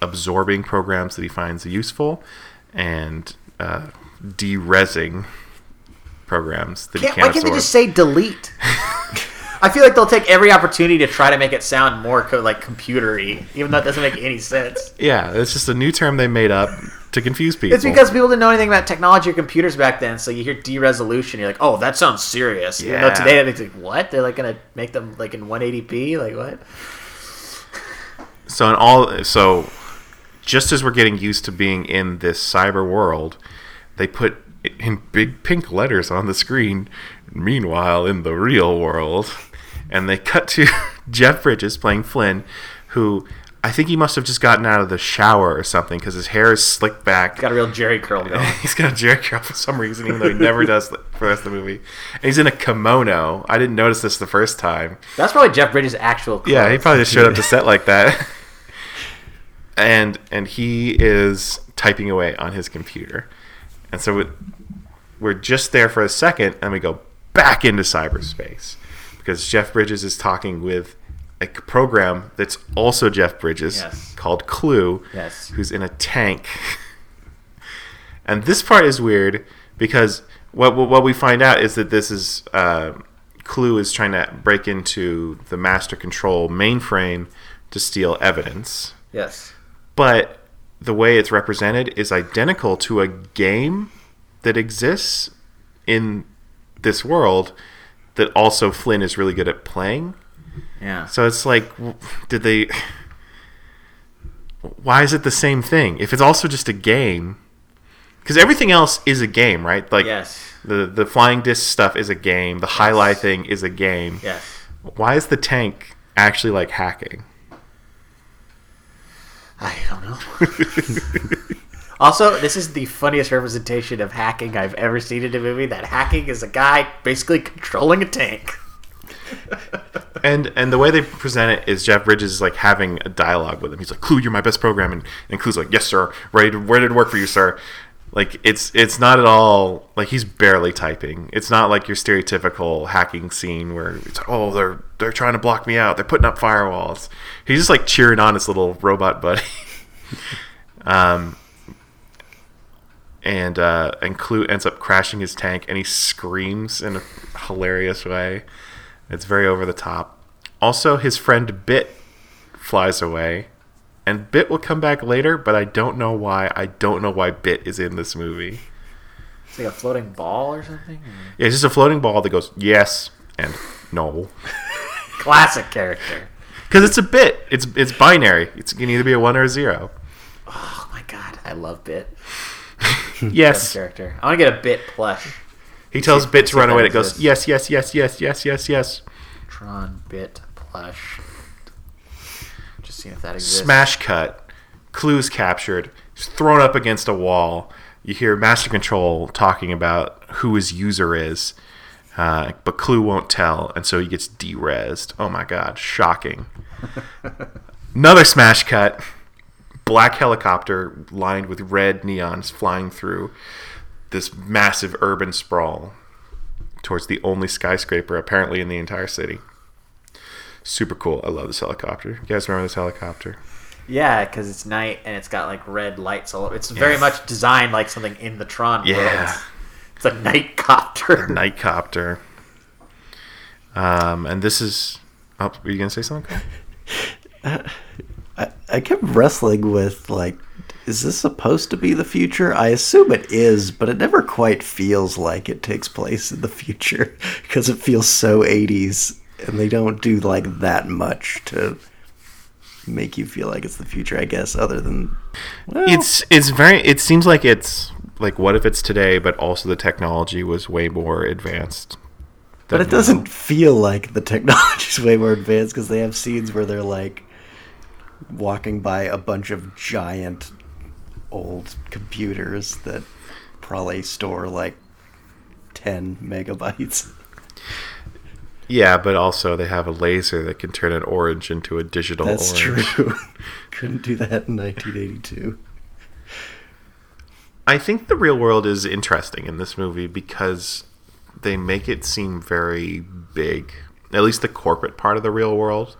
absorbing programs that he finds useful and uh, de-resing programs that he Can't, he why can't can't they just say delete? I feel like they'll take every opportunity to try to make it sound more co- like computery, even though it doesn't make any sense. yeah, it's just a new term they made up to confuse people. It's because people didn't know anything about technology or computers back then, so you hear de-resolution, you're like, "Oh, that sounds serious." Even though Yeah. today, it's like, "What? They're like gonna make them like in 180p? Like what?" So in all, so just as we're getting used to being in this cyber world, they put in big pink letters on the screen. Meanwhile, in the real world, and they cut to Jeff Bridges playing Flynn, who I think he must have just gotten out of the shower or something because his hair is slicked back. He's Got a real Jheri curl going. He's got a jheri curl for some reason, even though he never does for the rest of the movie. And he's in a kimono. I didn't notice this the first time. That's probably Jeff Bridges' actual. Clothes. Yeah, he probably just showed up to set like that. and and he is typing away on his computer. And so we're just there for a second and we go back into cyberspace because Jeff Bridges is talking with a program that's also Jeff Bridges Yes. called Clu, Yes. who's in a tank. and this part is weird because what what what we find out is that this is uh, Clu is trying to break into the master control mainframe to steal evidence, Yes. but the way it's represented is identical to a game that exists in this world that also Flynn is really good at playing. Yeah. So it's like, did they? Why is it the same thing? If it's also just a game, because everything else is a game, right? Like Yes. the the flying disc stuff is a game. The highlight thing is a game. Yes. Why is the tank actually like hacking? I don't know. also, this is the funniest representation of hacking I've ever seen in a movie. That hacking is a guy basically controlling a tank. And and the way they present it is Jeff Bridges is like having a dialogue with him. He's like, "Clu, you're my best program," and, and Clu's like, "Yes, sir. To, where did it work for you, sir?" Like it's it's not at all like he's barely typing. It's not like your stereotypical hacking scene where it's "Oh, they're they're trying to block me out. They're putting up firewalls." He's just like cheering on his little robot buddy. um, and uh, and Clu ends up crashing his tank, and he screams in a hilarious way. It's very over the top. Also, his friend Bit flies away, and Bit will come back later, but I don't know why. I don't know why Bit is in this movie. It's like a floating ball or something. Yeah, it's just a floating ball that goes yes and no, Classic character. because it's a bit. It's it's binary. It's can either be a one or a zero. Oh my god, I love Bit. Yes. Character. I want to get a Bit plush. He tells Bit to run away. and It goes yes, yes, yes, yes, yes, yes, yes. Tron Bit plush. Just seeing if that exists. Smash cut. Clu's captured. He's thrown up against a wall. You hear Master Control talking about who his user is, uh, but Clu won't tell, and so he gets derezzed. Oh my god, shocking. Another smash cut. Black helicopter lined with red neons flying through this massive urban sprawl towards the only skyscraper apparently in the entire city. Super cool. I love this helicopter. You guys remember this helicopter? Yeah, because it's night and it's got like red lights all over. It's very Yes. much designed like something in the Tron Yeah. world. It's a night copter. Nightcopter. Um, and this is. Oh, were you gonna say something? Cole? I, I kept wrestling with like, is this supposed to be the future? I assume it is, but it never quite feels like it takes place in the future because it feels so 80s, and they don't do like that much to make you feel like it's the future. I guess, other than well, It's it's very. It seems like it's like what if it's today, but also the technology was way more advanced. but it doesn't feel like the technology's way more advanced because they have scenes where they're like walking by a bunch of giant old computers that probably store like 10 megabytes. Yeah, but also they have a laser that can turn an orange into a digital That's orange. true. Couldn't do that in 1982. I think the real world is interesting in this movie because they make it seem very big. At least the corporate part of the real world.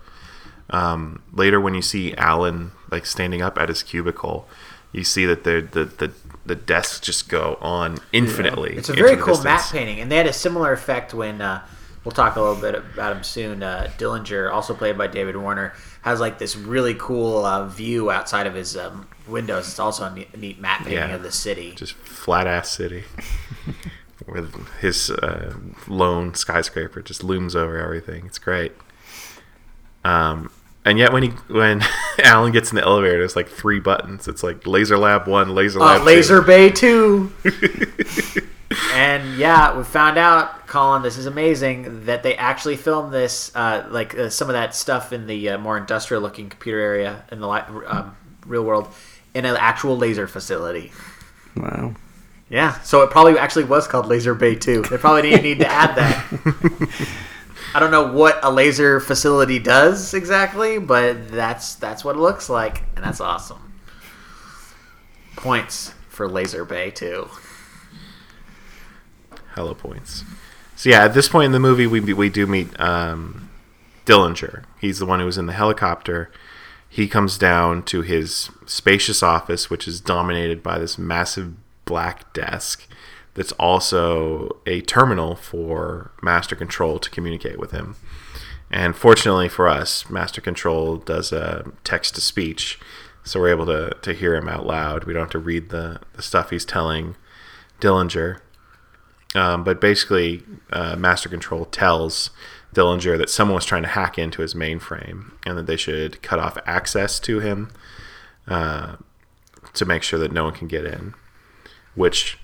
Um, later, when you see Alan like standing up at his cubicle, you see that the the the, the desks just go on infinitely. It's a very cool matte distance. painting, and they had a similar effect when uh, we'll talk a little bit about him soon. Uh, Dillinger, also played by David Warner, has like this really cool uh, view outside of his um, windows. It's also a neat, neat matte painting Yeah. of the city. Just flat ass city. With his uh, lone skyscraper just looms over everything. It's great. Um, and yet when he when Alan gets in the elevator, there's like three buttons. It's like Laser Lab One, Laser Lab Uh, Two. Laser Bay Two. and yeah, we found out, Colin. This is amazing that they actually filmed this, uh, like uh, some of that stuff in the uh, more industrial-looking computer area in the li- um, real world, in an actual laser facility. Wow. Yeah, so it probably actually was called Laser Bay 2. They probably didn't need to add that. I don't know what a laser facility does exactly, but that's that's what it looks like, and that's awesome. Points for Laser Bay too. Hello points. So yeah, at this point in the movie, we we do meet um, Dillinger. He's the one who was in the helicopter. He comes down to his spacious office, which is dominated by this massive black desk. That's also a terminal for Master Control to communicate with him. And fortunately for us, Master Control does a text to speech, so we're able to, to hear him out loud. We don't have to read the, the stuff he's telling Dillinger. Um, but basically, uh, Master Control tells Dillinger that someone was trying to hack into his mainframe and that they should cut off access to him uh, to make sure that no one can get in, which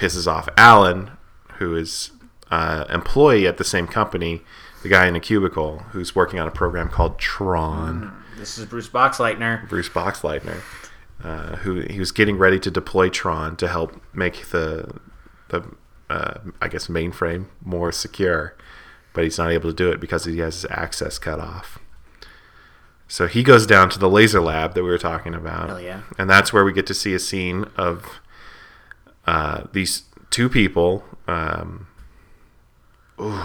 pisses off Alan, who is uh, employee at the same company, the guy in a cubicle who's working on a program called Tron. This is Bruce Boxleitner. Bruce Boxleitner, uh, who he was getting ready to deploy Tron to help make the the uh, I guess mainframe more secure, but he's not able to do it because he has his access cut off. So he goes down to the laser lab that we were talking about, yeah. and that's where we get to see a scene of uh, these two people. Um, ooh,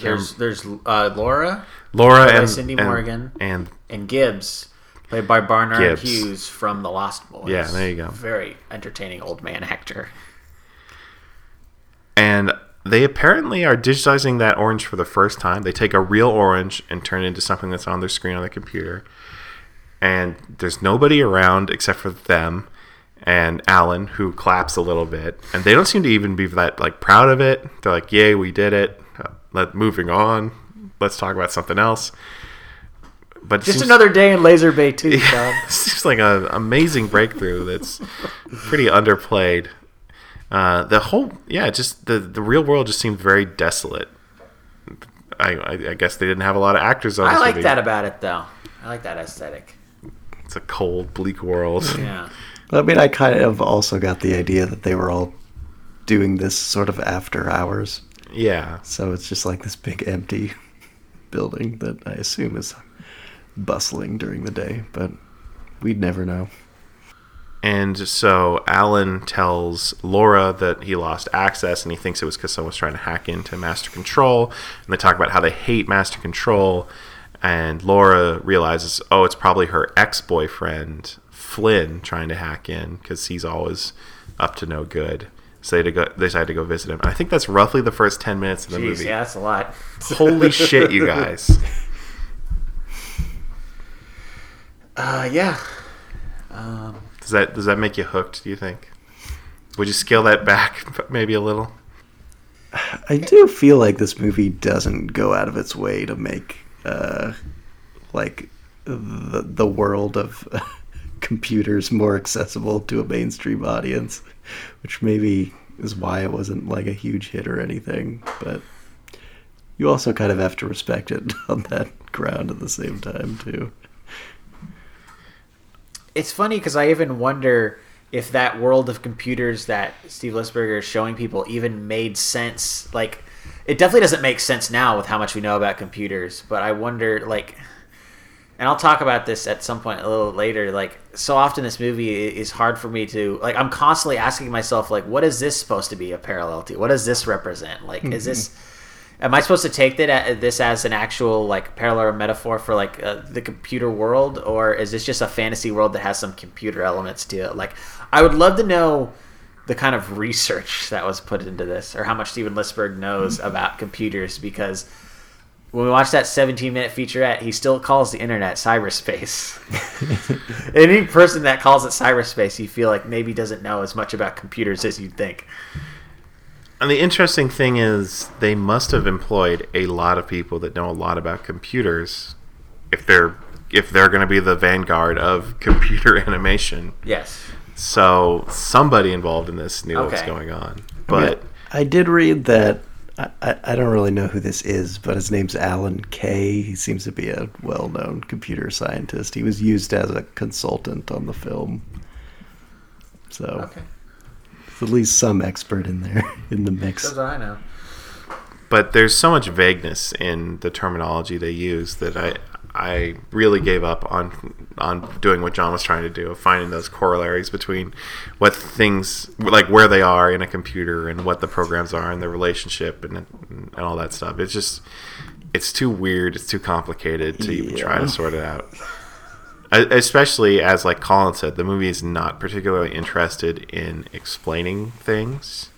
There's there's uh, Laura Laura and Cindy and- Morgan. and and Gibbs, played by Barnard Gibbs. Hughes from The Lost Boys. Yeah, there you go. Very entertaining old man actor. and they apparently are digitizing that orange for the first time. They take a real orange and turn it into something that's on their screen on their computer. And there's nobody around except for them and Alan, who claps a little bit. And they don't seem to even be that like proud of it. They're like, "Yay, we did it! Uh, Let moving on. Let's talk about something else." But Just seems- another day in Laser Bay 2, Tom. it seems like an amazing breakthrough that's pretty underplayed. Uh, the whole, yeah, just the the real world just seemed very desolate. I, I, I guess they didn't have a lot of actors on. I like movie. that about it, though. I like that aesthetic. It's a cold, bleak world. Yeah. I mean, I kind of also got the idea that they were all doing this sort of after hours. yeah, So it's just like this big empty building that I assume is bustling during the day, but we'd never know. And so Alan tells Laura that he lost access and he thinks it was because someone was trying to hack into Master Control. And they talk about how they hate Master Control. And Laura realizes, oh, it's probably her ex boyfriend, Flynn, trying to hack in because he's always up to no good. So they, had to go, they decided to go visit him. I think that's roughly the first 10 minutes of the Jeez, movie. yeah, that's a lot. Holy shit, you guys. Uh, yeah. Um, Does that, does that make you hooked, do you think? Would you scale that back maybe a little? I do feel like this movie doesn't go out of its way to make uh, like the the world of computers more accessible to a mainstream audience, which maybe is why it wasn't like a huge hit or anything. But you also kind of have to respect it on that ground at the same time too. it's funny because I even wonder if that world of computers that Steve Lisberger is showing people even made sense. Like, it definitely doesn't make sense now with how much we know about computers. But I wonder, like, and I'll talk about this at some point a little later. Like, so often this movie is hard for me to like. I'm constantly asking myself, like, what is this supposed to be a parallel to? What does this represent? Like, is this? Am I supposed to take that this as an actual like parallel or metaphor for like uh, the computer world, or is this just a fantasy world that has some computer elements to it? Like, I would love to know the kind of research that was put into this, or how much Steven Lisberg knows about computers, because when we watch that 17 minute featurette, he still calls the internet cyberspace. Any person that calls it cyberspace, you feel like maybe doesn't know as much about computers as you'd think. And the interesting thing is, they must have employed a lot of people that know a lot about computers, if they're if they're going to be the vanguard of computer animation. Yes. So somebody involved in this knew what was going on. But I did read that. I, I I don't really know who this is, but his name's Alan Kay. He seems to be a well-known computer scientist. He was used as a consultant on the film, so Okay. at least some expert in there in the mix. That's I know. but there's so much vagueness in the terminology they use that I I really gave up on on doing what John was trying to do of finding those corollaries between what things like where they are in a computer and what the programs are and the relationship and and all that stuff. It's just it's too weird. It's too complicated to even try to sort it out. Especially as like Colin said, the movie is not particularly interested in explaining things.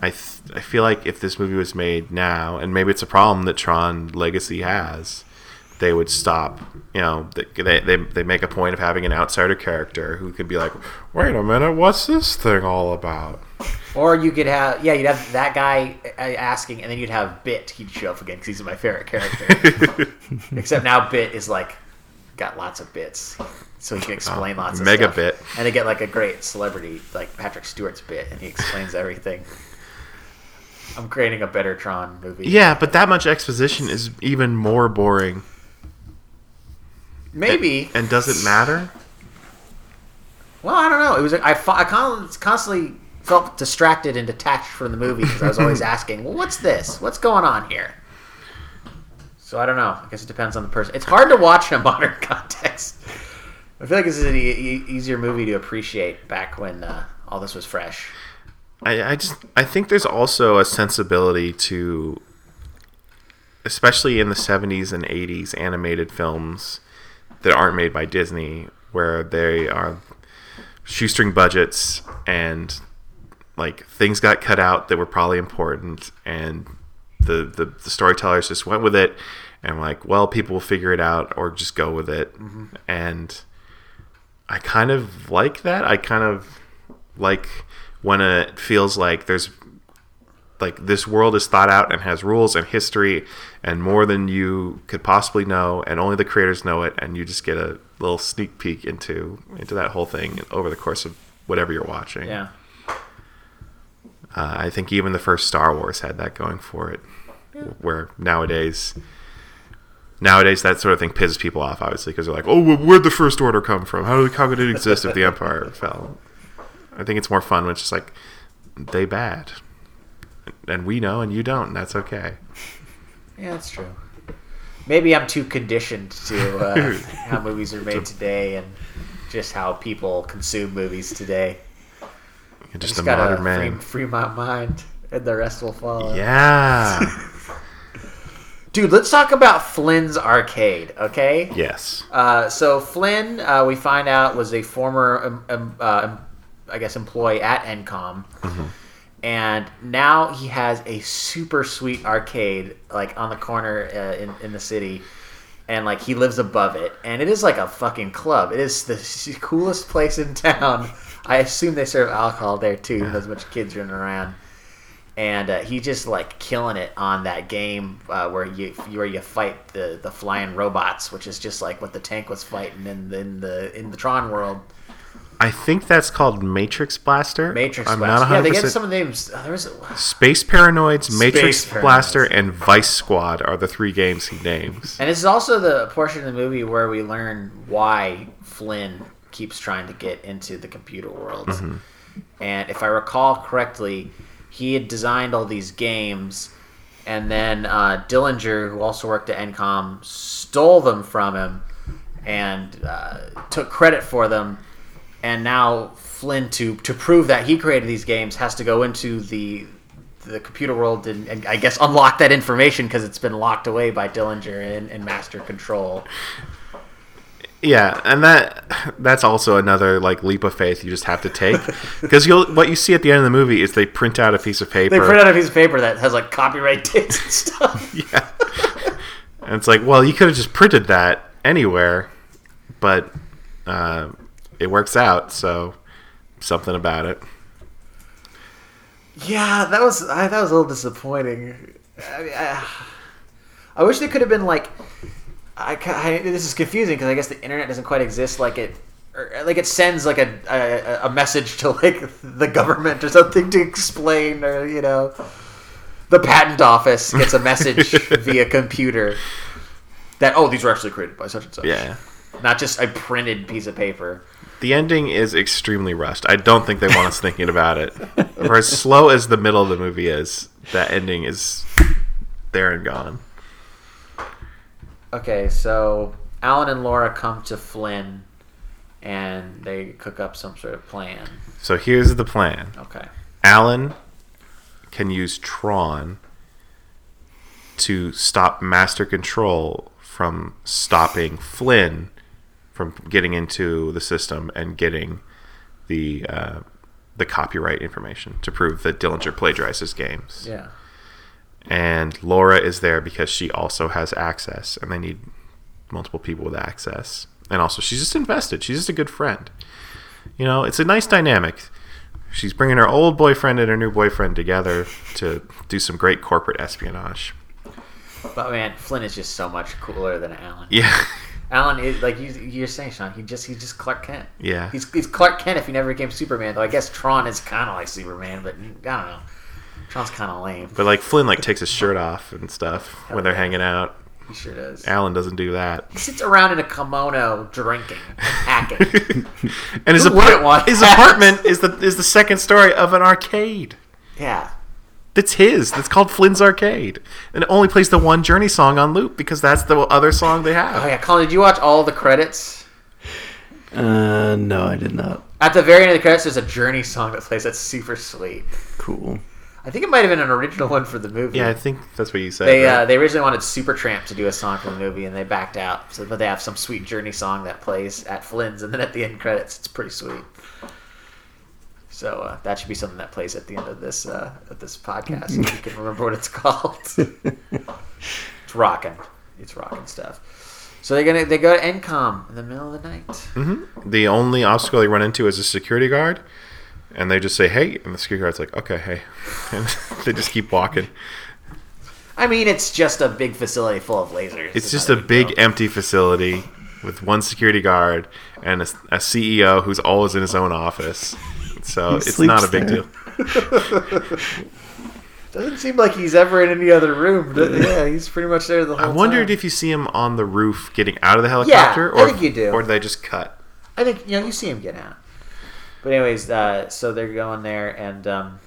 I th- I feel like if this movie was made now, and maybe it's a problem that Tron Legacy has, they would stop. You know, they they, they, make a point of having an outsider character who could be like, "Wait a minute, what's this thing all about?" Or you could have, yeah, you'd have that guy uh, asking, and then you'd have Bit. He'd show up again because he's my favorite character. Except now Bit is like got lots of bits, so he can explain lots of mega stuff. Bit. and they get like a great celebrity like Patrick Stewart's Bit, and he explains everything. I'm creating a better Tron movie. Yeah, but that much exposition is even more boring. Maybe. And does it matter? Well, I don't know. It was I, I constantly felt distracted and detached from the movie because I was always asking, "Well, what's this? What's going on here?" So I don't know. I guess it depends on the person. It's hard to watch in a modern context. I feel like this is an e- e- easier movie to appreciate back when uh, all this was fresh. I, I just I think there's also a sensibility to especially in the 70s and 80s animated films that aren't made by Disney where they are shoestring budgets and like things got cut out that were probably important and the, the, the storytellers just went with it and like well people will figure it out or just go with it. Mm-hmm. And I kind of like that. I kind of like when it feels like there's like this world is thought out and has rules and history and more than you could possibly know and only the creators know it and you just get a little sneak peek into into that whole thing over the course of whatever you're watching. Yeah. uh, i think even the first star wars had that going for it where nowadays nowadays that sort of thing pisses people off obviously because they're like oh well, where'd the first order come from? How, did, how could it exist if the empire fell? I think it's more fun when it's just like they bad. And we know and you don't and that's okay Yeah, that's true. Maybe I'm too conditioned to uh, how movies are made today and just how people consume movies today. You're just, Just a modern man free, free my mind, and the rest will follow. yeah Dude, let's talk about Flynn's Arcade, okay? yes Uh, so Flynn, uh, we find out, was a former, um, um, uh, I guess, employee at Encom, and now he has a super sweet arcade, like on the corner uh, in in the city, and like he lives above it, and it is like a fucking club. It is the coolest place in town. I assume they serve alcohol there too. There's of kids running around and uh, he just like killing it on that game uh, where you where you fight the the flying robots, which is just like what the tank was fighting in in the in the Tron world. I think that's called matrix blaster Matrix i'm Blast. not 100% Yeah, they get some of the names. Uh, there was space paranoids matrix Space blaster and vice squad are the three games he names and this is also the portion of the movie where we learn why Flynn keeps trying to get into the computer world. And if I recall correctly, he had designed all these games, and then uh, Dillinger, who also worked at Encom, stole them from him and uh, took credit for them. And now Flynn, to to prove that he created these games, has to go into the the computer world and, and I guess unlock that information because it's been locked away by Dillinger and, and Master Control. Yeah, and that that's also another like leap of faith you just have to take because you'll what you see at the end of the movie is they print out a piece of paper. They print out a piece of paper that has like copyright dates and stuff. yeah, and it's like, well, you could have just printed that anywhere, but uh, it works out. So something about it. Yeah, that was I, that was a little disappointing. I, mean, I, I wish they could have been like. I, I this is confusing because I guess the internet doesn't quite exist like it. Or, like it sends like a, a a message to like the government or something to explain or you know the patent office gets a message via computer that oh these were actually created by such and such Yeah. not just a printed piece of paper The ending is extremely rushed. I don't think they want us thinking about it. For as slow as the middle of the movie is, that ending is there and gone. Okay, so Alan and Laura come to Flynn and they cook up some sort of plan. So here's the plan. Okay. Alan can use Tron to stop Master Control from stopping Flynn from getting into the system and getting the uh, the copyright information to prove that Dillinger plagiarized his games. Yeah. And Laura is there because she also has access, and they need multiple people with access. And also, she's just invested. She's just a good friend. You know, it's a nice dynamic. She's bringing her old boyfriend and her new boyfriend together to do some great corporate espionage. But man, Flynn is just so much cooler than Alan. Yeah, Alan is like you, you're saying, Sean. He just he's just Clark Kent. yeah. He's, he's Clark Kent if he never became Superman. Though I guess Tron is kind of like Superman, but I don't know. Tron's kind of lame. But like Flynn, like takes his shirt off and stuff when they're hanging out. He sure does. Alan doesn't do that. He sits around in a kimono drinking, and hacking. And his, Who wouldn't want apart- his apartment is the is the second story of an arcade. yeah. That's his. That's called Flynn's Arcade, and it only plays the one Journey song on loop because that's the other song they have. Oh yeah, Colin, did you watch all the credits? Uh, no, I did not. At the very end of the credits, there's a Journey song that plays. That's super sweet. Cool. I think it might have been an original one for the movie. Yeah, I think that's what you said. They right? uh, they originally wanted Supertramp to do a song for the movie, and they backed out. So, but they have some sweet Journey song that plays at Flynn's, and then at the end credits, it's pretty sweet. So uh, that should be something that plays at the end of this uh, of this podcast. if you can remember what it's called. it's rocking. It's rocking stuff. So they're gonna they go to Encom in the middle of the night. Mm-hmm. the only obstacle they run into is a security guard, and they just say, "Hey," and the security guard's like, "Okay, hey," and they just keep walking. I mean, it's just a big facility full of lasers. It's just a big empty facility with one security guard and a, a CEO who's always in his own office. So He it's not a big there. deal. Doesn't seem like he's ever in any other room. Yeah, he's pretty much there the whole time. I wondered time. if you see him on the roof getting out of the helicopter, I or think you do. or do they just cut? I think you know you see him get out. But anyways, uh, so they're going there, and um,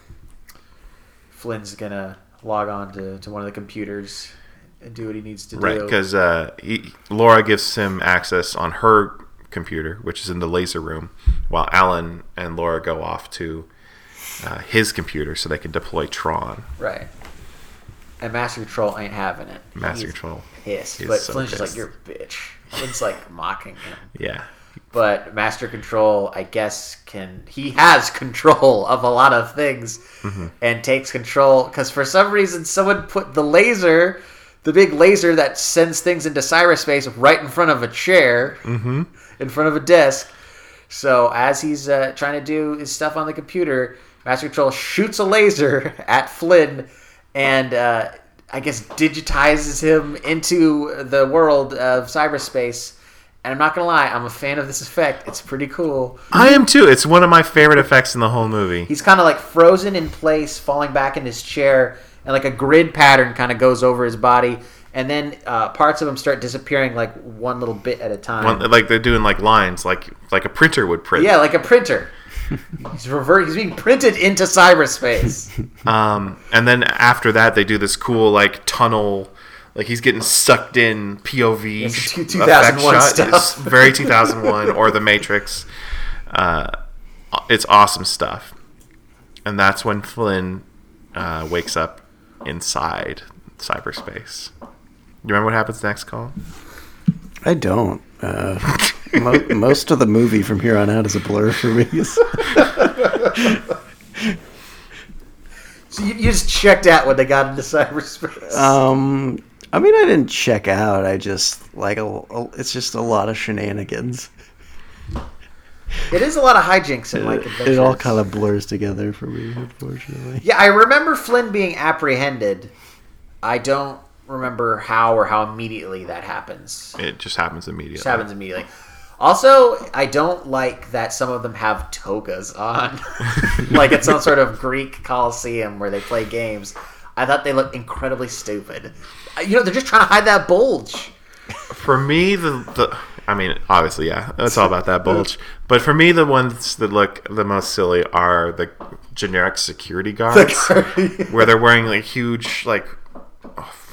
Flynn's gonna log on to, to one of the computers and do what he needs to Right, do. Right, because uh, Laura gives him access on her computer, which is in the laser room, while Alan and Laura go off to uh, his computer so they can deploy Tron. right. And Master Control ain't having it. Master He's Control. pissed, He's but so Flynn's just like pissed. you're a bitch. Flynn's like mocking him. Yeah. but Master Control, I guess, can he has control of a lot of things Mm-hmm. and takes control because for some reason someone put the laser, the big laser that sends things into cyberspace, right in front of a chair, Mm-hmm. In front of a desk. So as he's uh, trying to do his stuff on the computer, Master Control shoots a laser at Flynn and uh, I guess digitizes him into the world of cyberspace. And I'm not gonna lie, I'm a fan of this effect. It's pretty cool. I am too. It's one of my favorite effects in the whole movie. He's kind of like frozen in place, falling back in his chair, and like a grid pattern kind of goes over his body, and then uh, parts of him start disappearing like one little bit at a time. One- like they're doing like lines, like like a printer would print. yeah, like a printer. he's revert. He's being printed into cyberspace. Um, and then after that, they do this cool like tunnel. Like he's getting sucked in POV. It's two- effect 2001 shot. stuff. It's very 2001 or The Matrix. Uh, it's awesome stuff. And that's when Flynn uh, wakes up inside cyberspace. You remember what happens next, Colin? I don't. Uh, mo- most of the movie from here on out is a blur for me. So you, you just checked out when they got into cyberspace. um, I mean, I didn't check out. I just like a, a- it's just a lot of shenanigans. it is a lot of hijinks in like It, adventures. it all kind of blurs together for me, unfortunately. Yeah, I remember Flynn being apprehended. I don't remember how or how immediately that happens. It just happens immediately. Just happens immediately. Also, I don't like that some of them have togas on, like it's some sort of Greek coliseum where they play games. I thought they looked incredibly stupid. Uh, You know, they're just trying to hide that bulge. For me, the, the I mean, obviously, yeah, it's all about that bulge. But for me, the ones that look the most silly are the generic security guards, where they're wearing like huge like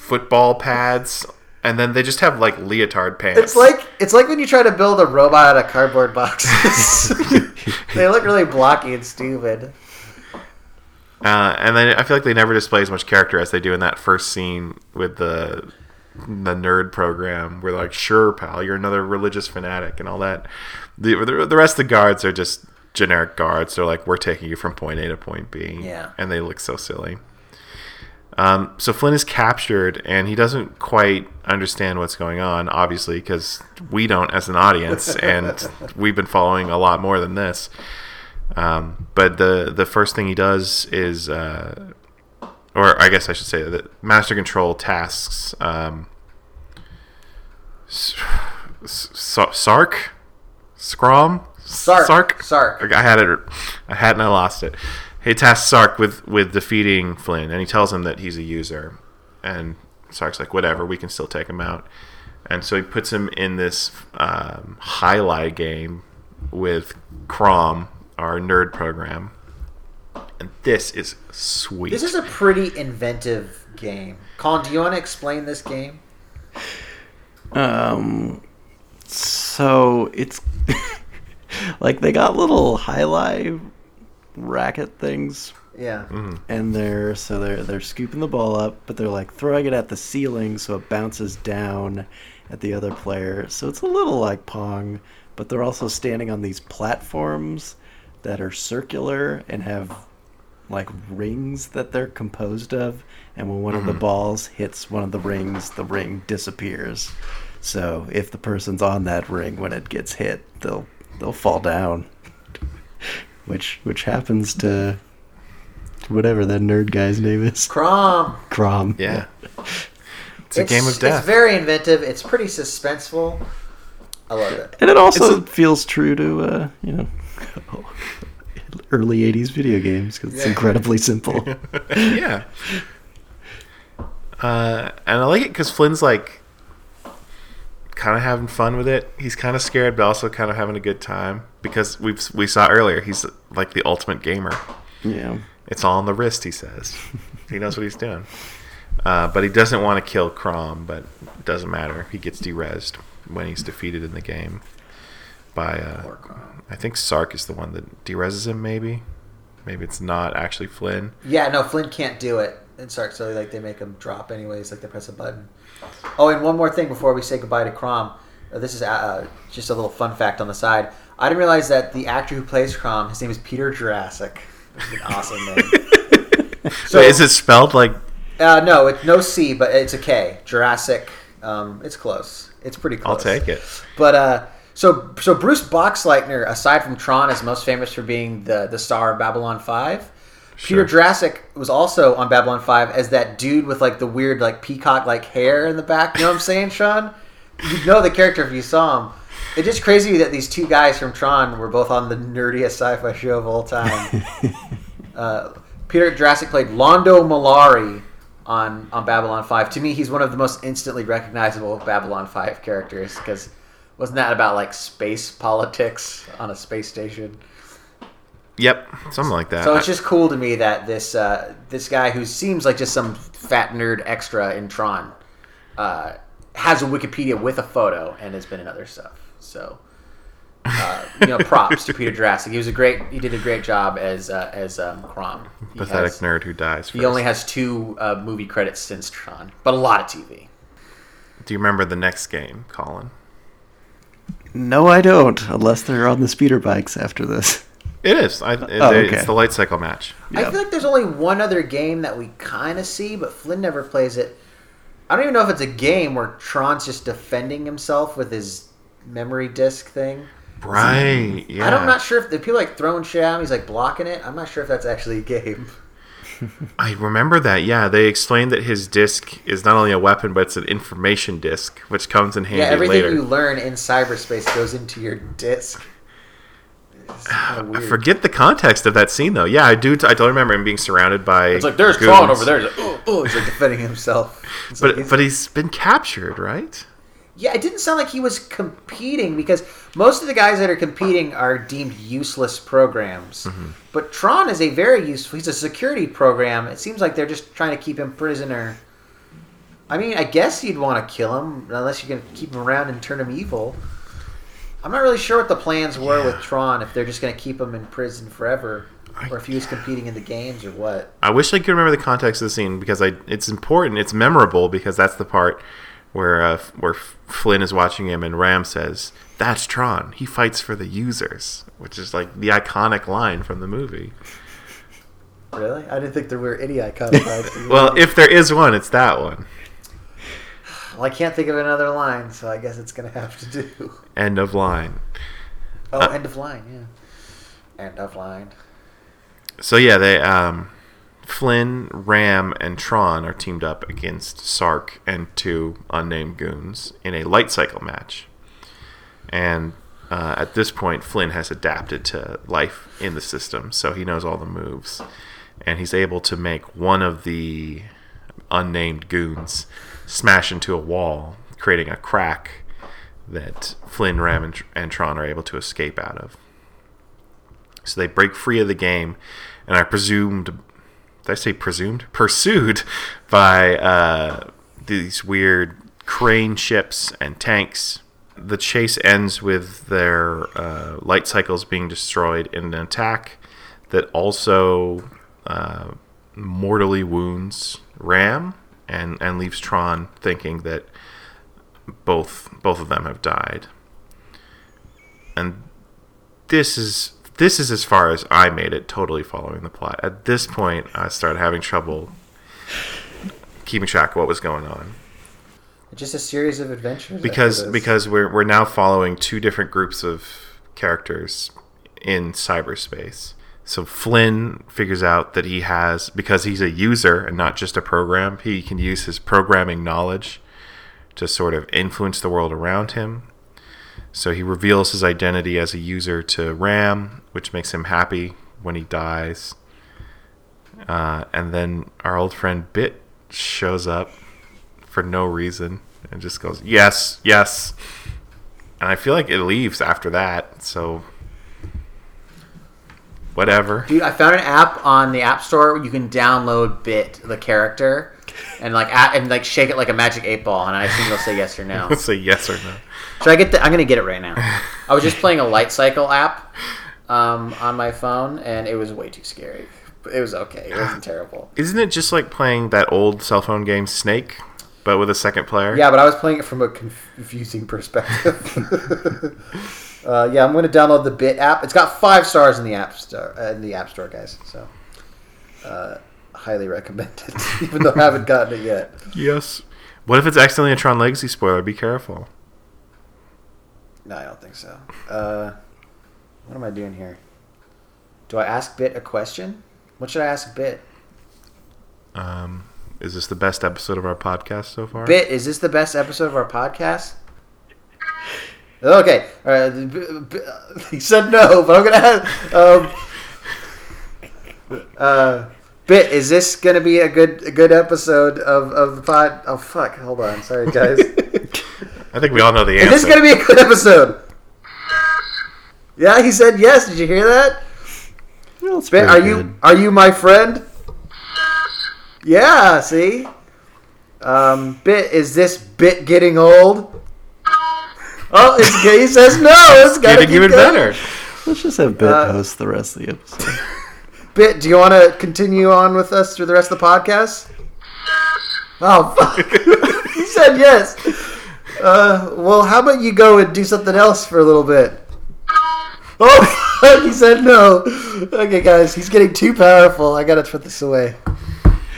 football pads, and then they just have like leotard pants. It's like it's like when you try to build a robot out of cardboard boxes. they look really blocky and stupid. Uh, and then I feel like they never display as much character as they do in that first scene with the the nerd program, where they're like, "Sure, pal, you're another religious fanatic," and all that. The the, the rest of the guards are just generic guards. They're like, "We're taking you from point A to point B," Yeah. and they look so silly. Um, so Flynn is captured, and he doesn't quite understand what's going on, obviously, because we don't as an audience, and we've been following a lot more than this. Um, but the the first thing he does is, uh, or I guess I should say that Master Control tasks um, S- S- Sark, Scrom, Sark. Sark, Sark. I had it, I had and I lost it. He tasks Sark with with defeating Flynn, and he tells him that he's a user, and Sark's like, whatever, we can still take him out. And so he puts him in this um, highlight game with Crom, our nerd program. And this is sweet. This is a pretty inventive game. Colin, do you want to explain this game? Um, so it's like they got little highlight racket things, Yeah. Mm-hmm. and they're so they're they're scooping the ball up, but they're like throwing it at the ceiling so it bounces down at the other player. So it's a little like pong, but they're also standing on these platforms that are circular and have like rings that they're composed of. And when one of the mm-hmm. balls hits one of the rings the ring disappears. So if the person's on that ring when it gets hit they'll they'll fall down which which happens to whatever that nerd guy's name is Crom. Crom yeah. It's a game of death. It's very inventive. It's pretty suspenseful. I love it. and it also It's feels true to uh you know early 80s video games because it's Yeah. incredibly simple yeah. Uh, and I like it because Flynn's like kind of having fun with it. He's kind of scared, but also kind of having a good time because we we saw earlier he's like the ultimate gamer. yeah It's all on the wrist, he says. he knows what he's doing. Uh, but he doesn't want to kill Crom, but it doesn't matter. He gets derezzed when he's defeated in the game by, uh, I think Sark is the one that derezzes him, maybe. Maybe it's not actually Flynn. Yeah, no, Flynn can't do it. And Sark, so like they make him drop anyways, like they press a button. Oh, and one more thing before we say goodbye to Crom. Uh, This is uh, just a little fun fact on the side. I didn't realize that the actor who plays Crom, his name is Peter Jurasik. An awesome name. So Wait, is it spelled like Uh, no, it's no C, but it's a K. Jurasik. Um, it's close. It's pretty close. I'll take it. But uh, so so Bruce Boxleitner, aside from Tron, is most famous for being the the star of Babylon Five. Peter Jurasik was also on Babylon Five as that dude with like the weird like peacock like hair in the back. You know what I'm saying, Sean? You'd know the character if you saw him. It's just crazy that these two guys from Tron were both on the nerdiest sci-fi show of all time. uh, Peter Jurasik played Londo Mollari, on on Babylon Five. To me, he's one of the most instantly recognizable Babylon Five characters because wasn't that about like space politics on a space station? Yep, something like that. So it's just cool to me that this uh, this guy who seems like just some fat nerd extra in Tron uh, has a Wikipedia with a photo and has been in other stuff. So uh, you know, props to Peter Jurasik. He was a great. He did a great job as uh, as um, Crom. He pathetic has- nerd who dies. He only has two uh, movie credits since Tron, but a lot of TV. Do you remember the next game, Colin? No, I don't, unless they're on the speeder bikes after this. It is. I, it, Oh, It's the light cycle match. I feel like there's only one other game that we kind of see, but Flynn never plays it. I don't even know if it's a game where Tron's just defending himself with his memory disc thing. Right. Yeah. I don't, I'm not sure if the people like throwing shit at him, he's like blocking it. I'm not sure if that's actually a game. I remember that. Yeah, they explained that his disc is not only a weapon, but it's an information disc, which comes in handy Yeah, everything later. you learn in cyberspace goes into your disc. It's kind of I forget the context of that scene though. Yeah, I do. I totally remember him being surrounded by. It's like there's goons. Tron over there. He's like, oh, oh, he's like defending himself. It's like But he's- but he's been captured, right? Yeah, it didn't sound like he was competing because most of the guys that are competing are deemed useless programs. Mm-hmm. But Tron is a very useful. He's a security program. It seems like they're just trying to keep him prisoner. I mean, I guess you'd want to kill him unless you're going to keep him around and turn him evil. I'm not really sure what the plans were with Tron. If they're just going to keep him in prison forever, or if he was competing in the games, or what. I wish I could remember the context of the scene because I it's important. It's memorable because that's the part where uh, where Flynn is watching him and Ram says, "That's Tron. He fights for the users," which is like the iconic line from the movie. Really? I didn't think there were any iconic lines. Well, if there is one, it's that one. well, I can't think of another line, so I guess it's going to have to do. End of line. Oh, Uh, end of line, yeah. End of line. So yeah, they um, Flynn, Ram, and Tron are teamed up against Sark and two unnamed goons in a light cycle match. And uh, at this point, Flynn has adapted to life in the system, so he knows all the moves, and he's able to make one of the unnamed goons smash into a wall, creating a crack that Flynn, Ram, and, and Tron are able to escape out of. So they break free of the game and are presumed. Did I say presumed? Pursued by uh, these weird crane ships and tanks. The chase ends with their uh, light cycles being destroyed in an attack that also uh, mortally wounds Ram and, and leaves Tron thinking that both both of them have died. And this is this is as far as I made it totally following the plot. At this point, I started having trouble keeping track of what was going on Just a series of adventures. because because we're we're now following two different groups of characters in cyberspace. So Flynn figures out that he has because he's a user and not just a program. He can use his programming knowledge to sort of influence the world around him. So he reveals his identity as a user to Ram, which makes him happy when he dies. Uh, and then our old friend Bit shows up for no reason and just goes, Yes, yes. And I feel like it leaves after that, so whatever. Dude, I found an app on the App Store you can download Bit, the character, and like a- and like shake it like a magic eight ball, and I assume you'll say yes or no. Say yes or no. Should I get the? I'm gonna get it right now. I was just playing a light cycle app um, on my phone, and it was way too scary. It was okay. It wasn't terrible. Isn't it just like playing that old cell phone game Snake, but with a second player? Yeah, but I was playing it from a confusing perspective. uh, yeah, I'm going to download the Bit app. It's got five stars in the app store, uh, in the app store, guys. So, uh, highly recommended, even though I haven't gotten it yet. Yes. What if it's accidentally a Tron Legacy spoiler? Be careful. No, I don't think so. Uh, what am I doing here? Do I ask Bit a question? What should I ask Bit? Um, is this the best episode of our podcast so far? Bit, is this the best episode of our podcast? Okay, all right. b- b- He said no, but I'm gonna. Have, um, uh, Bit, is this gonna be a good a good episode of, of the pod? Oh fuck! Hold on, sorry guys. I think we all know the is answer. this is gonna be a good episode? Yeah, he said yes. Did you hear that? Well, it's Bit, pretty are you are you my friend? Yeah. See. Um, bit, is this bit getting old? Oh, it's he says no. It's gotta Getting even going. better. Let's just have Bit Uh, host the rest of the episode. Bit, do you want to continue on with us through the rest of the podcast? Oh, fuck. he said yes. Uh, well, how about you go and do something else for a little bit? Oh, he said no. Okay, guys, he's getting too powerful. I gotta put this away.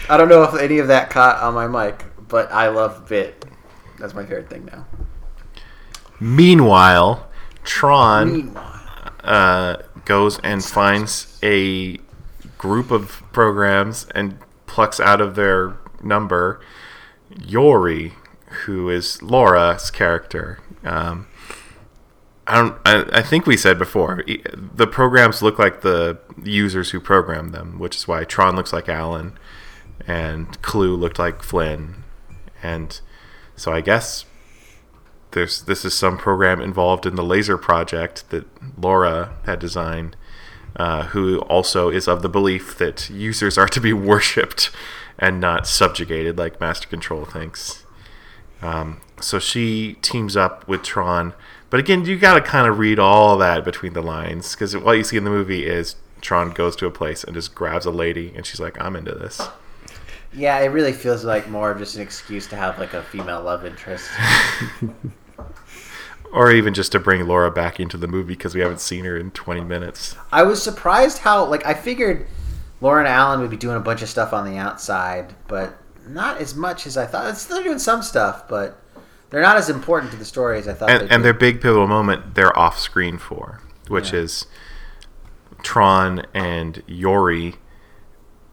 I don't know if any of that caught on my mic, but I love Bit. That's my favorite thing now. Meanwhile, Tron Meanwhile, uh, goes and finds a group of programs and plucks out of their number Yori, who is Laura's character. Um, I don't. I, I think we said before the programs look like the users who programmed them, which is why Tron looks like Alan, and Clu looked like Flynn, and so I guess there's this is some program involved in the laser project that Laura had designed, uh, who also is of the belief that users are to be worshipped and not subjugated like Master Control thinks. Um, so she teams up with Tron, but again, you got to kind of read all that between the lines because what you see in the movie is Tron goes to a place and just grabs a lady, and she's like, "I'm into this." yeah, it really feels like more of just an excuse to have like a female love interest. Or even just to bring Laura back into the movie because we haven't seen her in 20 minutes. I was surprised how like I figured Lauren Allen would be doing a bunch of stuff on the outside, but not as much as I thought. It's- They're doing some stuff, but they're not as important to the story as I thought. and, and their big pivotal moment they're off screen for, which Yeah. is Tron and Yori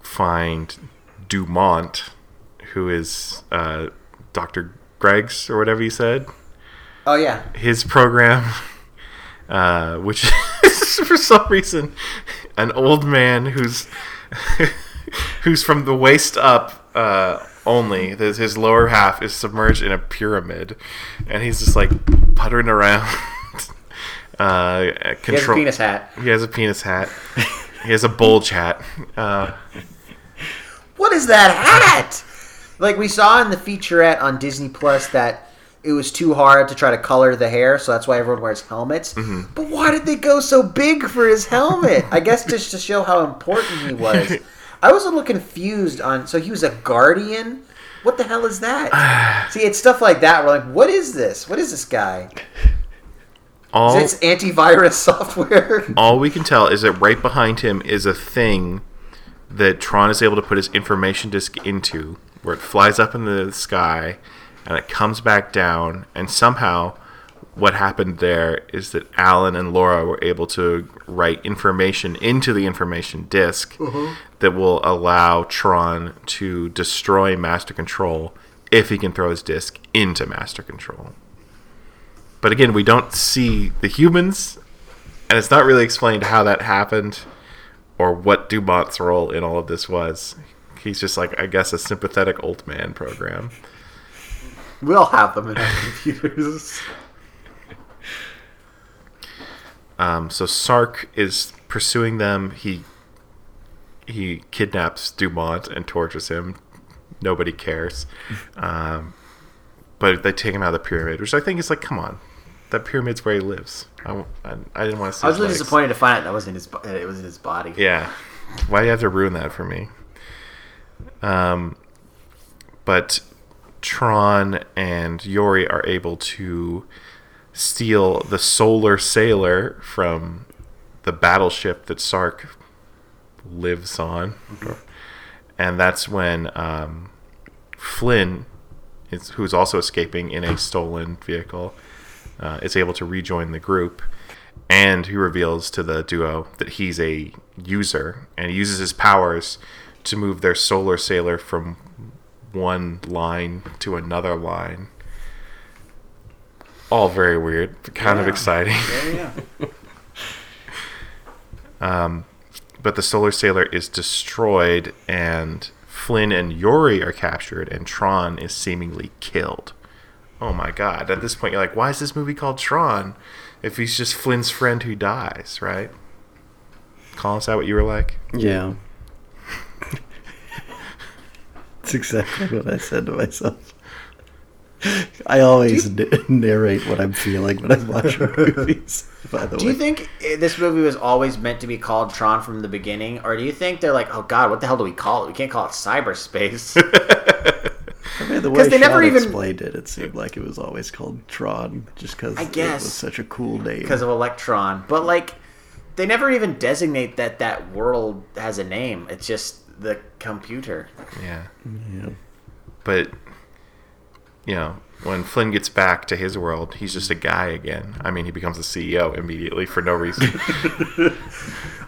find Dumont, who is uh, Dr. Greg's or whatever you said, oh yeah, his program, uh, which is for some reason an old man who's who's from the waist up uh, only. His, his lower half is submerged in a pyramid, and he's just like puttering around. uh, he has a control. penis hat. He has a penis hat. he has a bulge hat. Uh, What is that hat? Like we saw in the featurette on Disney Plus that it was too hard to try to color the hair, so that's why everyone wears helmets. Mm-hmm. But why did they go so big for his helmet? I guess just to show how important he was. I was a little confused on. So he was a guardian. What the hell is that? See, it's stuff like that. We're like, what is this? What is this guy? all Is it antivirus software? all we can tell is that right behind him is a thing that Tron is able to put his information disk into, where it flies up in the sky and it comes back down, and somehow what happened there is that Alan and Laura were able to write information into the information disk mm-hmm. that will allow Tron to destroy Master Control if he can throw his disk into Master Control. But again, we don't see the humans and it's not really explained how that happened or what Dumont's role in all of this was. He's just like, I guess, a sympathetic old man program. we all have them in our computers. Um, so Sark is pursuing them. He he kidnaps Dumont and tortures him. Nobody cares. Um, but they take him out of the pyramid, which I think is like, come on, that pyramid's where he lives. I didn't want to see. I was his really legs. disappointed to find out that wasn't his. It was in his body. Yeah. Why do you have to ruin that for me? Um, but Tron and Yori are able to steal the Solar Sailor from the battleship that Sark lives on. And that's when um, Flynn, is, who's also escaping in a stolen vehicle, uh, is able to rejoin the group. And he reveals to the duo that he's a user and he uses his powers to move their solar sailor from one line to another line. All very weird, but kind of exciting. Yeah, yeah. Um, but the Solar Sailor is destroyed, and Flynn and Yori are captured, and Tron is seemingly killed. Oh my god. At this point, you're like, why is this movie called Tron if he's just Flynn's friend who dies, right? Colin, is that what you were like? Yeah. It's exactly what I said to myself. I always n- narrate what I'm feeling when I'm watching movies. By the Do way, you think eh, this movie was always meant to be called Tron from the beginning, or do you think they're like, oh god, what the hell do we call it? We can't call it cyberspace. I mean, the way they never even- explained it, it seemed like it was always called Tron, just because I guess it was such a cool name. because of Electron. But like, they never even designate that that world has a name. It's just the computer. Yeah. yeah. But, you know, when Flynn gets back to his world, he's just a guy again. I mean, he becomes the CEO immediately for no reason.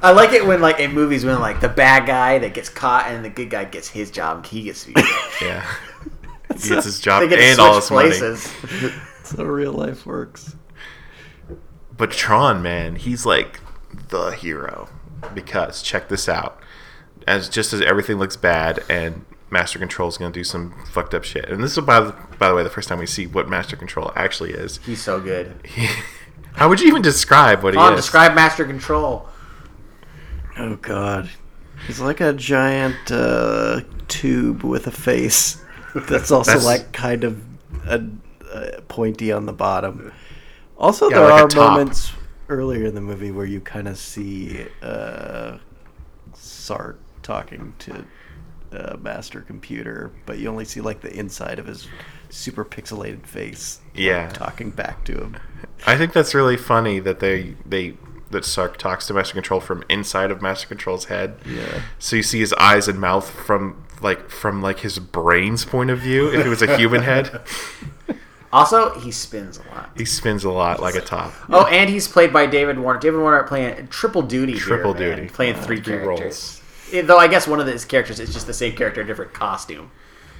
I like it when like in movies when like the bad guy that gets caught and the good guy gets his job and he gets to yeah. He gets his job they get and switch all his money. places. That's how real life works. But Tron, man, he's like the hero because check this out. As just as everything looks bad and Master Control is going to do some fucked up shit. And this is by the, by the way the first time we see what Master Control actually is. He's so good. How would you even describe what he On is? describe Master Control. Oh god. He's like a giant uh, tube with a face. That's also That's- like kind of a, a pointy on the bottom. Also, Yeah, there like are moments earlier in the movie where you kind of see uh, Sark talking to uh, Master Computer, but you only see like the inside of his super pixelated face. like, Yeah. talking back to him. I think that's really funny that they they that Sark talks to Master Control from inside of Master Control's head. Yeah. So you see his eyes and mouth from like from like his brain's point of view. If it was a human head, Also, he spins a lot. he spins a lot like a top. Oh, and he's played by David Warner. David Warner playing triple duty. here, Triple man. duty. playing Uh, three three characters. Eh, Though I guess one of his characters is just the same character, different costume.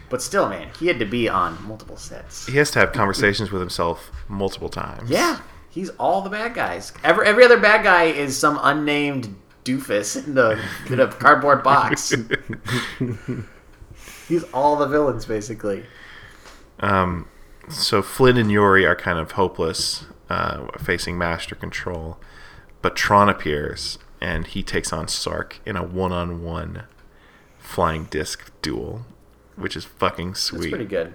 But still, man, he had to be on multiple sets. He has to have conversations with himself multiple times. Yeah, he's all the bad guys. Every every other bad guy is some unnamed doofus in the in a cardboard box. he's all the villains basically. Um, so Flynn and Yori are kind of hopeless, uh, facing Master Control, but Tron appears and he takes on Sark in a one-on-one flying disc duel, which is fucking sweet. That's pretty good.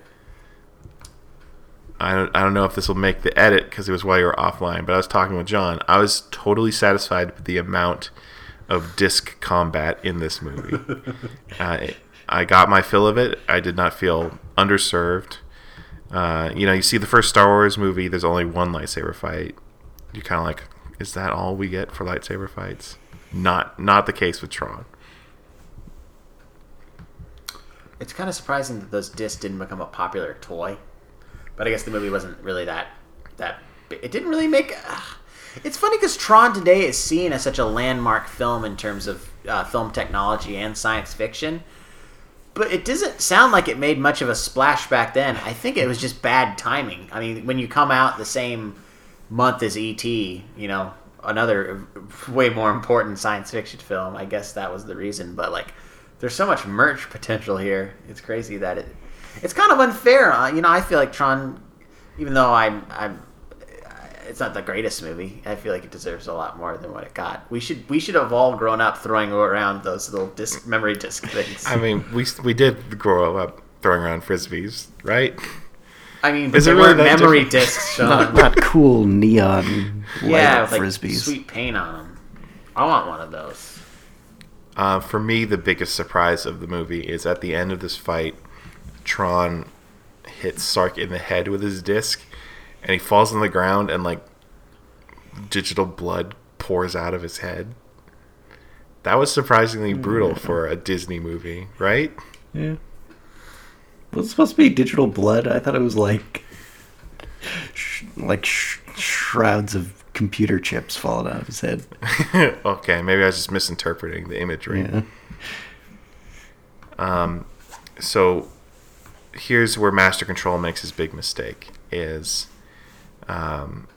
I don't, I don't know if this will make the edit because it was while you were offline, but I was talking with John. I was totally satisfied with the amount of disc combat in this movie. uh, I got my fill of it. I did not feel underserved. Uh, you know, you see the first Star Wars movie, there's only one lightsaber fight. You're kind of like, is that all we get for lightsaber fights? Not not the case with Tron. It's kind of surprising that those discs didn't become a popular toy, but I guess the movie wasn't really that that. It didn't really make. Uh, it's funny because Tron today is seen as such a landmark film in terms of uh, film technology and science fiction, but it doesn't sound like it made much of a splash back then. I think it was just bad timing. I mean, when you come out the same month is ET, you know, another way more important science fiction film. I guess that was the reason. But like, there's so much merch potential here. It's crazy that it. It's kind of unfair. Uh, you know, I feel like Tron, even though I'm, I'm, it's not the greatest movie. I feel like it deserves a lot more than what it got. We should, we should have all grown up throwing around those little disc memory disc things. I mean, we we did grow up throwing around frisbees, right? I mean, but Is they it really weren't that memory different? discs, Not, Sean. not cool neon light yeah, up with like frisbees. sweet paint on them. I want one of those. Uh, for me, the biggest surprise of the movie is at the end of this fight, Tron hits Sark in the head with his disc, and he falls on the ground, and like digital blood pours out of his head. That was surprisingly brutal for a Disney movie, right? Yeah. Was it supposed to be digital blood? I thought it was like, sh- like sh- shrouds of computer chips falling out of his head. okay, maybe I was just misinterpreting the imagery. Yeah. Um, so here's where master control makes his big mistake is um,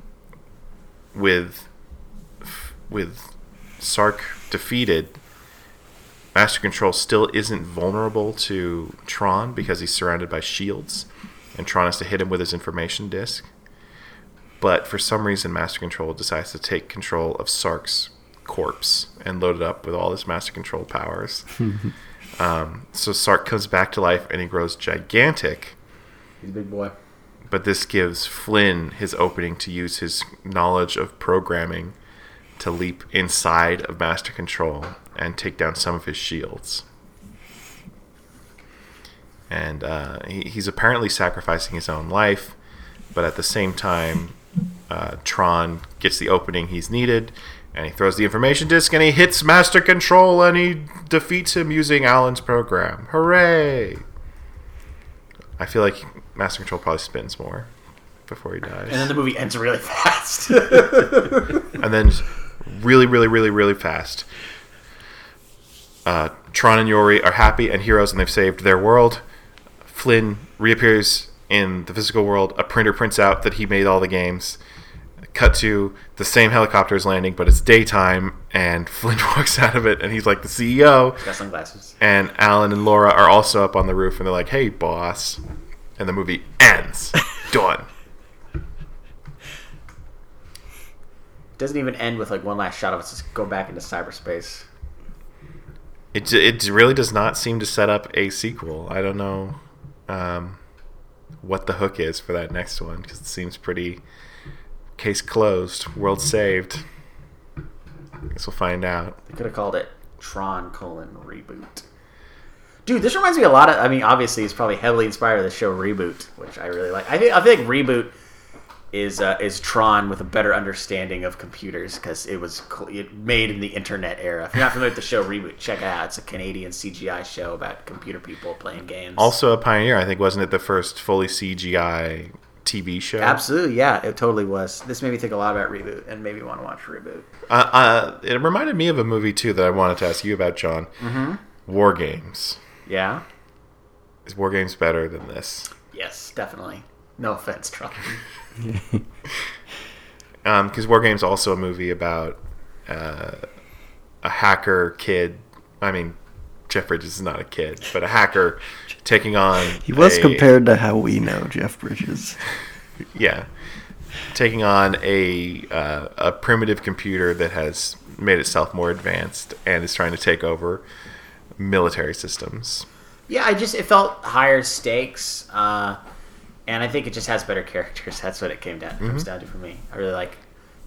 with with sark defeated Master Control still isn't vulnerable to Tron because he's surrounded by shields, and Tron has to hit him with his information disk. But for some reason, Master Control decides to take control of Sark's corpse and load it up with all his Master Control powers. um, so Sark comes back to life and he grows gigantic. He's a big boy. But this gives Flynn his opening to use his knowledge of programming to leap inside of Master Control and take down some of his shields. And uh, he, he's apparently sacrificing his own life, but at the same time, uh, Tron gets the opening he's needed, and he throws the information disk and he hits Master Control and he defeats him using Alan's program. Hooray! I feel like Master Control probably spins more before he dies. And then the movie ends really fast. and then just really, really, really, really fast. Uh, Tron and Yori are happy and heroes, and they've saved their world. Flynn reappears in the physical world. A printer prints out that he made all the games. Cut to the same helicopter is landing, but it's daytime, and Flynn walks out of it, and he's like the CEO. Got sunglasses. And Alan and Laura are also up on the roof, and they're like, "Hey, boss!" And the movie ends. Done. Doesn't even end with like one last shot of us just go back into cyberspace. It it really does not seem to set up a sequel. I don't know um, what the hook is for that next one because it seems pretty case closed, world saved. I guess we'll find out. They could have called it Tron colon reboot. Dude, this reminds me a lot of. I mean, obviously, it's probably heavily inspired by the show Reboot, which I really like. I think I like Reboot is uh, is Tron with a better understanding of computers because it was cl- it made in the internet era. If you're not familiar with the show Reboot, check it out. It's a Canadian CGI show about computer people playing games. Also a pioneer, I think, wasn't it the first fully CGI TV show? Absolutely, yeah, it totally was. This made me think a lot about Reboot and maybe want to watch Reboot. Uh, uh, it reminded me of a movie too that I wanted to ask you about, John. Mm-hmm. War Games. Yeah. Is War Games better than this? Yes, definitely. No offense, Tron. because um, War Games also a movie about uh, a hacker kid. I mean, Jeff Bridges is not a kid, but a hacker taking on. He was a- compared to how we know Jeff Bridges. Yeah, taking on a uh, a primitive computer that has made itself more advanced and is trying to take over military systems. Yeah, I just it felt higher stakes, uh, and I think it just has better characters. That's what it came down comes down to for me. I really like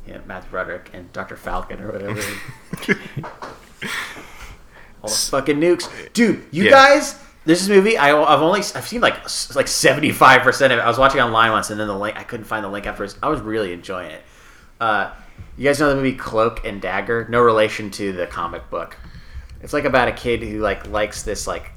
you know, Matthew Broderick and Doctor Falken or whatever. All the fucking nukes, dude. You Yeah. guys, this is a movie. I, I've only I've seen like like seventy five percent of it. I was watching online once, and then the link I couldn't find the link afterwards. I was really enjoying it. Uh, you guys know the movie Cloak and Dagger? No relation to the comic book. It's like about a kid who like likes this like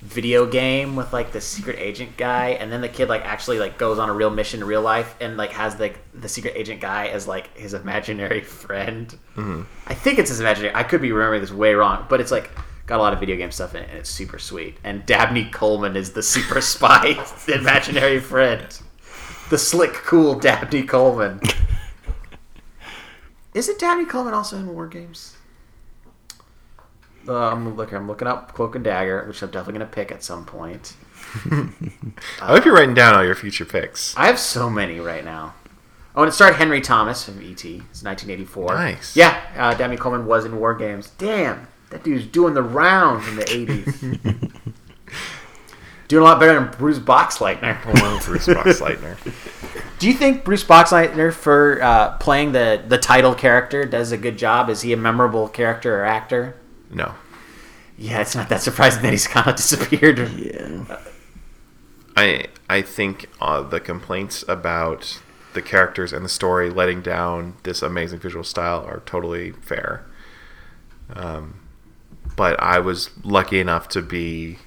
video game with like the secret agent guy and then the kid like actually like goes on a real mission in real life and like has like the secret agent guy as like his imaginary friend. Mm-hmm. I think it's his imaginary i could be remembering this way wrong but it's like got a lot of video game stuff in it and it's super sweet. And dabney coleman is the super spy imaginary friend. The slick cool dabney coleman. Isn't dabney coleman also in war games I'm looking. I'm looking up Cloak and Dagger, which I'm definitely gonna pick at some point. I hope you're writing down all your future picks. I have so many right now. Oh, and it starred Henry Thomas from ET. It's 1984. Nice. Yeah, uh, Dabney Coleman was in War Games. Damn, that dude's doing the rounds in the 80s. doing a lot better than Bruce Boxleitner. Bruce Boxleitner. Do you think Bruce Boxleitner, for uh, playing the the title character, does a good job? Is he a memorable character or actor? No. Yeah, it's not that surprising that he's kind of disappeared. Yeah. I I think uh, the complaints about the characters and the story letting down this amazing visual style are totally fair. Um, but I was lucky enough to be.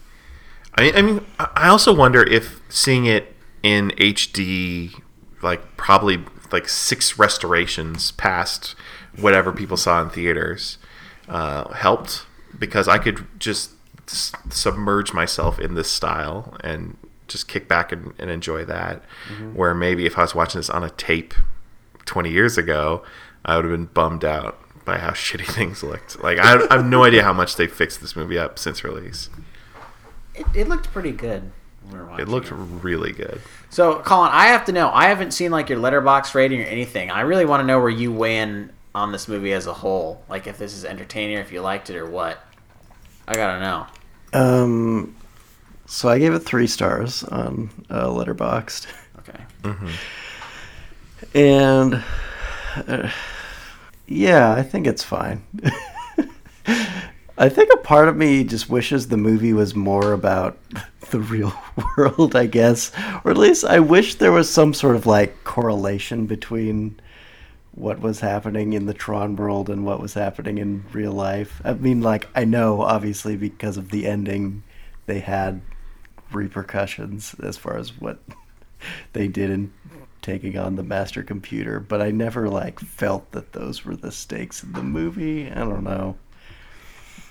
I mean, I mean, I I also wonder if seeing it in HD, like probably like six restorations past whatever people saw in theaters, uh, helped because I could just s- submerge myself in this style and just kick back and, and enjoy that. Where maybe if I was watching this on a tape 20 years ago, I would have been bummed out by how shitty things looked. Like I, I have no idea how much they fixed this movie up since release. It, it looked pretty good. we It looked really good. So, Colin, I have to know. I haven't seen like your Letterboxd rating or anything. I really want to know where you weigh in on this movie as a whole. Like if this is entertaining, if you liked it, or what. I gotta know. Um, so I gave it three stars on uh, Letterboxd, Okay. and uh, yeah, I think it's fine. I think a part of me just wishes the movie was more about the real world, I guess, or at least I wish there was some sort of like correlation between what was happening in the Tron world and what was happening in real life. I mean, like, I know obviously because of the ending, they had repercussions as far as what they did in taking on the master computer, but I never like felt that those were the stakes of the movie. I don't know.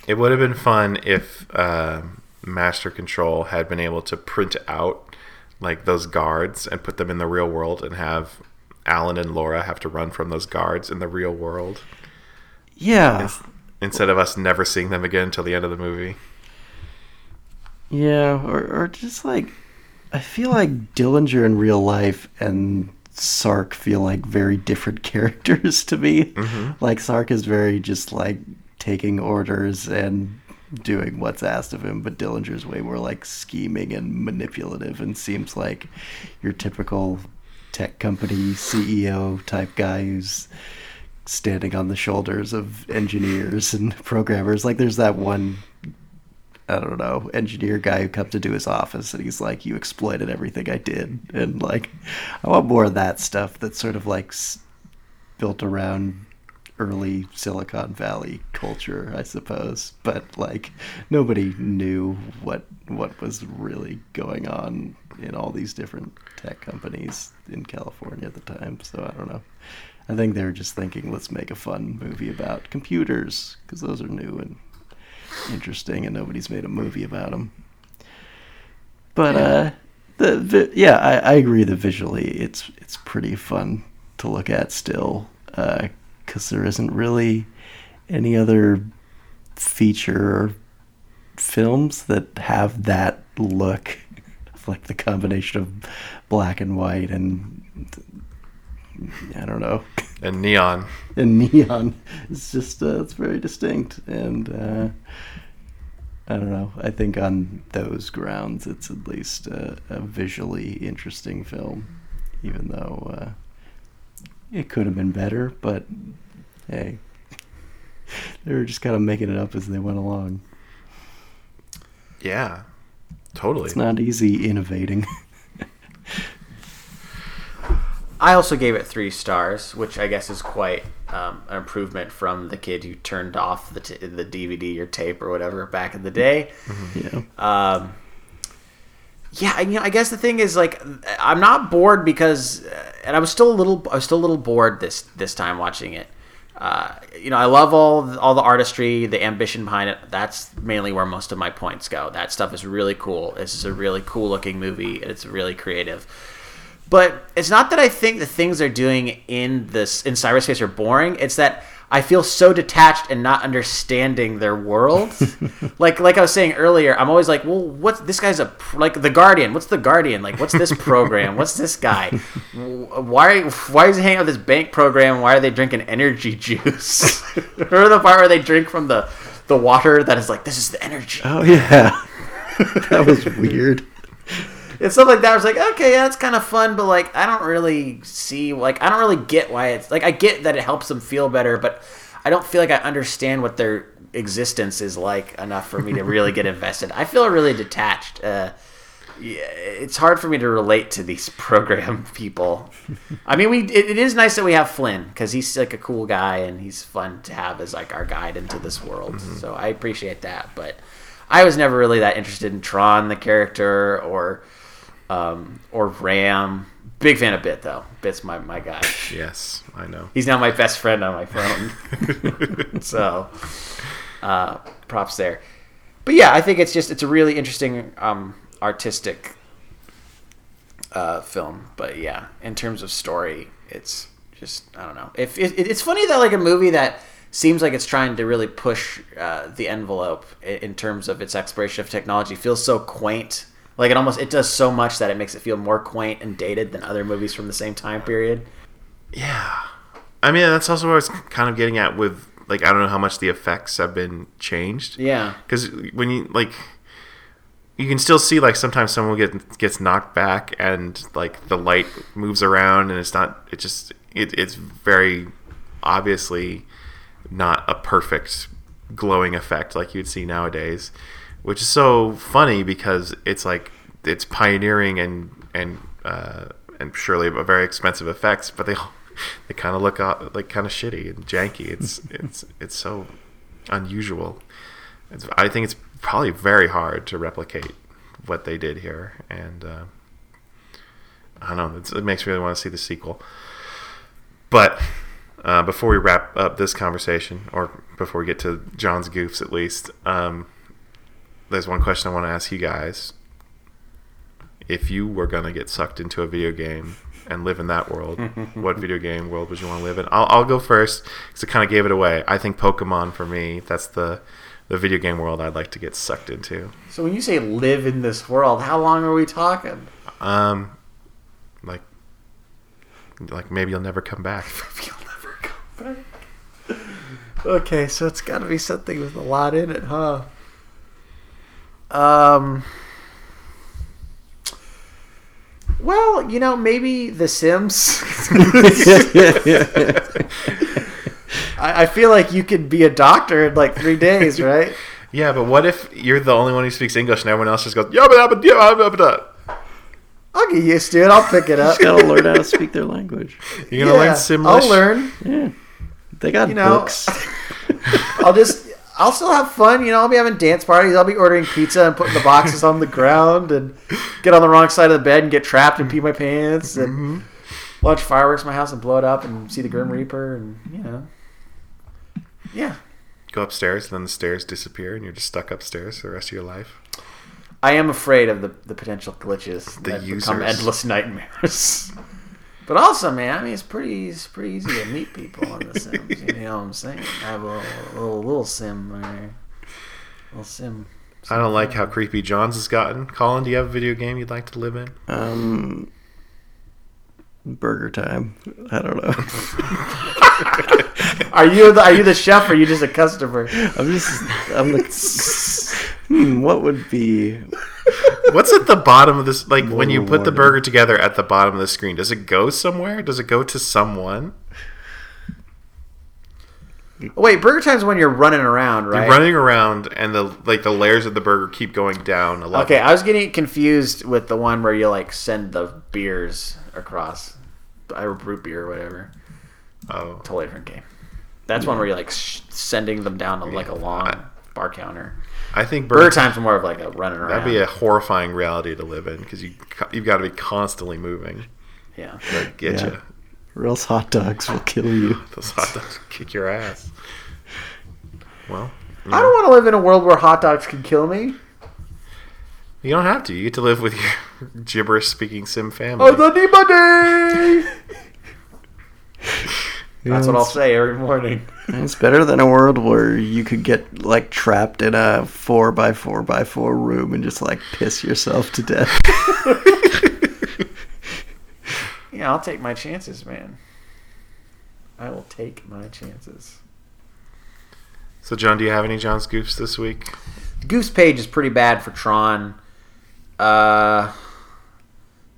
It would have been fun if uh, Master Control had been able to print out like those guards and put them in the real world and have Alan and Laura have to run from those guards in the real world Yeah. instead of us never seeing them again until the end of the movie. Yeah, or, or just like I feel like Dillinger in real life and Sark feel like very different characters to me. Mm-hmm. Like Sark is very just like taking orders and doing what's asked of him, but Dillinger's way more like scheming and manipulative and seems like your typical tech company CEO type guy who's standing on the shoulders of engineers and programmers. Like there's that one I don't know, engineer guy who comes into his office and he's like, "You exploited everything I did," and like, I want more of that stuff that's sort of like built around early Silicon Valley culture, I suppose. But like, nobody knew what what was really going on in all these different tech companies in California at the time. So I don't know. I think they were just thinking, let's make a fun movie about computers because those are new and interesting, and nobody's made a movie about them. But uh, the, the yeah, I, I agree that visually it's it's pretty fun to look at still, because there isn't really any other feature films that have that look, like the combination of black and white and I don't know And Neon. and neon. It's just uh, it's very distinct, and uh, I don't know. I think on those grounds, it's at least a, a visually interesting film, even though uh, it could have been better. But hey, they were just kind of making it up as they went along. Yeah. Totally. It's not easy innovating. I also gave it three stars, which I guess is quite um, an improvement from the kid who turned off the t- the DVD or tape or whatever back in the day. yeah. Um, yeah, you know, I guess the thing is like I'm not bored because, uh, and I was still a little, I was still a little bored this this time watching it. Uh, you know, I love all all the artistry, the ambition behind it. That's mainly where most of my points go. That stuff is really cool. This is a really cool looking movie, it's really creative. But it's not that I think the things they're doing in this in cyberspace are boring. It's that I feel so detached and not understanding their world. like like I was saying earlier, I'm always like, well, what's this guy's a like the Guardian? What's the Guardian? Like, what's this program? what's this guy? Why why is he hanging out with this bank program? Why are they drinking energy juice? Remember the part where they drink from the the water that is like this is the energy. Oh yeah, that was weird. And stuff like that. I was like, okay, yeah, it's kind of fun, but like, I don't really see, like, I don't really get why it's like, I get that it helps them feel better, but I don't feel like I understand what their existence is like enough for me to really get invested. I feel really detached. Uh, yeah, it's hard for me to relate to these program people. I mean, we it, it is nice that we have Flynn because he's like a cool guy and he's fun to have as like our guide into this world. So I appreciate that, but I was never really that interested in Tron the character or um, or Ram. Big fan of Bit though. Bit's my my guy. Yes, I know. He's now my best friend on my phone. so, uh, props there. But yeah, I think it's just it's a really interesting um, artistic uh, film. But yeah, in terms of story, it's just I don't know. If it, it's funny that like a movie that seems like it's trying to really push uh, the envelope in terms of its exploration of technology. Feels so quaint. Like it almost it does so much that it makes it feel more quaint and dated than other movies from the same time period. Yeah. I mean, that's also what I was kind of getting at with, like, I don't know how much the effects have been changed. Yeah. Because when you, like, you can still see, like, sometimes someone get, gets knocked back and, like, the light moves around and it's not, it just, it, it's very obviously not a perfect glowing effect like you'd see nowadays, which is so funny because it's like, it's pioneering and, and, uh, and surely a very expensive effects, but they all they kind of look uh, like kind of shitty and janky. It's it's it's so unusual. It's, I think it's probably very hard to replicate what they did here, and uh, I don't know. It's, it makes me really want to see the sequel. But uh, before we wrap up this conversation, or before we get to John's goofs, at least, um, there's one question I want to ask you guys. If you were gonna get sucked into a video game and live in that world, what video game world would you want to live in? I'll, I'll go first because it kind of gave it away. I think Pokemon for me. That's the the video game world I'd like to get sucked into. So when you say live in this world, how long are we talking? Um, like, like maybe you'll never come back. Maybe you'll never come back. Okay, so it's got to be something with a lot in it, huh? Um. Well, you know, maybe The Sims. I, I feel like you could be a doctor in like three days, right? Yeah, but what if you're the only one who speaks English and everyone else just goes yabba dabba yabba dabba dabba? I'll get used to it. I'll pick it up. Just gotta learn how to speak their language. You're gonna learn Simlish. I'll learn. Yeah, they got You know, books. I'll just. I'll still have fun, you know. I'll be having dance parties. I'll be ordering pizza and putting the boxes on the ground and get on the wrong side of the bed and get trapped and pee my pants and mm-hmm. launch fireworks in my house and blow it up and see the Grim Reaper and you know, yeah. Go upstairs, and then the stairs disappear, and you're just stuck upstairs for the rest of your life. I am afraid of the, the potential glitches The that become endless nightmares. But also, man, I mean, it's pretty it's pretty easy to meet people on The Sims. You know what I'm saying? I have a little little, little sim there, little sim. I don't like how creepy John's has gotten. Colin, do you have a video game you'd like to live in? Um, burger time. I don't know. Are you the are you the chef or are you just a customer? I'm just. I'm the. Hmm, what would be? What's at the bottom of this? Like when you Whoa, put the burger together at the bottom of the screen, does it go somewhere? Does it go to someone? Wait, burger time's when you're running around, right? You're running around, and the like the layers of the burger keep going down. A level. Okay, I was getting confused with the one where you like send the beers across, or root beer or whatever. Oh, Totally different game. That's one where you're like sh- sending them down to like a long bar counter. I think burger, Burger time's more of like a running around. That'd be a horrifying reality to live in because you you've got to be constantly moving. yeah. to Get Yeah. you. Or else hot dogs will kill you. Those hot dogs will kick your ass. Well, you, I don't want to live in a world where hot dogs can kill me. you don't have to. You get to live with your gibberish speaking sim family. Oh, the buddy. That's what I'll say every morning. It's better than a world where you could get like trapped in a four by four by four room and just like piss yourself to death. Yeah, I'll take my chances, man. I will take my chances. So, John, do you have any John's goofs this week? Goose page is pretty bad for Tron. Uh,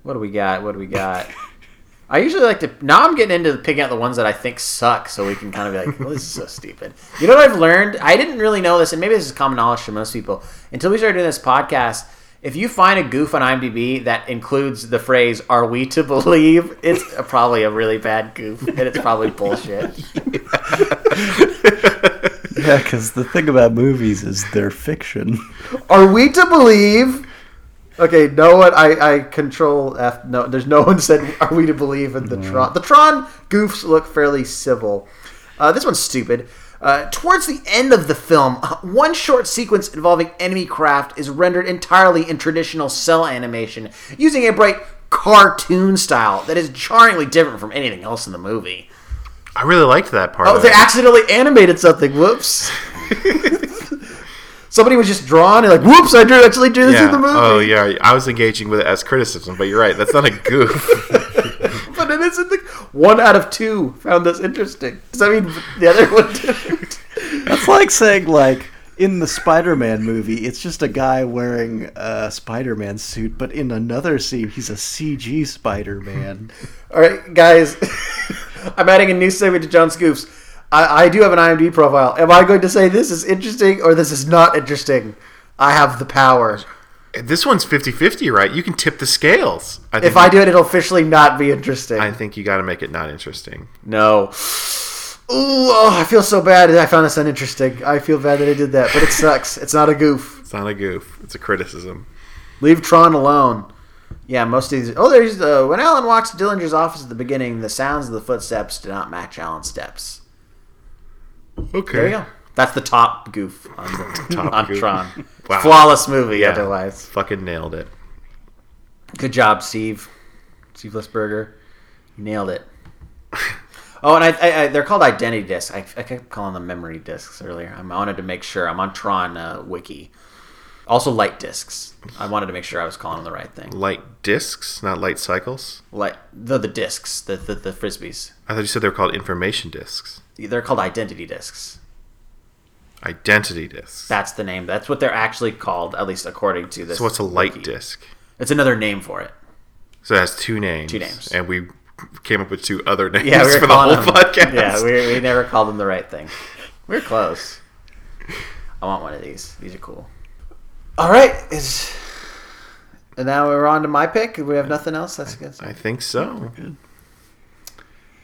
what do we got? What do we got? I usually like to. Now I'm getting into picking out the ones that I think suck, so we can kind of be like, "Well, this is so stupid." You know what I've learned? I didn't really know this, and maybe this is common knowledge to most people until we started doing this podcast. If you find a goof on IMDb that includes the phrase "Are we to believe?" it's probably a really bad goof, and it's probably bullshit. yeah, because the thing about movies is they're fiction. Are we to believe? Okay, no one. I, I control F. No, there's no one said. Are we to believe in the Tron? The Tron goofs look fairly civil. Uh, this one's stupid. Uh, towards the end of the film, one short sequence involving enemy craft is rendered entirely in traditional cel animation, using a bright cartoon style that is jarringly different from anything else in the movie. I really liked that part. Oh, they accidentally animated something. Whoops. Somebody was just drawn and like, whoops! I drew actually drew this yeah. in the movie. Oh yeah, I was engaging with it as criticism, but you're right. That's not a goof. But it isn't. The, one out of two found this interesting. Does that mean the other one like saying like in the Spider-Man movie, it's just a guy wearing a Spider-Man suit, but in another scene, he's a CG Spider-Man. All right, guys. I'm adding a new segment to John's Goofs. I, I do have an IMDb profile. Am I going to say this is interesting or this is not interesting? I have the power. this one's 50-50, right? You can tip the scales. I think If I do it, it'll officially not be interesting. I think you got to make it not interesting. No. Ooh, oh, I feel so bad I found this uninteresting. I feel bad that I did that, but it sucks. It's not a goof. It's not a goof. It's a criticism. Leave Tron alone. Yeah, most of these. Oh, there's uh, when Alan walks to Dillinger's office at the beginning. The sounds of the footsteps do not match Alan's steps. Okay. There you go. That's the top goof on, the, Top on goof. Tron. Wow. Flawless movie, Yeah. otherwise. Fucking nailed it. Good job, Steve. Steve Lisberger. Nailed it. Oh, and I, I, I they're called identity discs. I, I kept calling them memory discs earlier. I wanted to make sure. I'm on Tron uh, wiki. Also, light discs. I wanted to make sure I was calling them the right thing. Light discs, not light cycles. Light the the discs, the the, the frisbees. I thought you said they were called information discs. They're called identity discs. Identity discs. That's the name. That's what they're actually called, at least according to this. so what's a light wiki. disc? It's another name for it. So it has two names. Two names. And we came up with two other names Yeah, we for the whole them, podcast. Yeah, we, we never called them the right thing. We're close. I want one of these. These are cool. All right, is and now we're on to my pick. We have nothing else. That's good. I think so.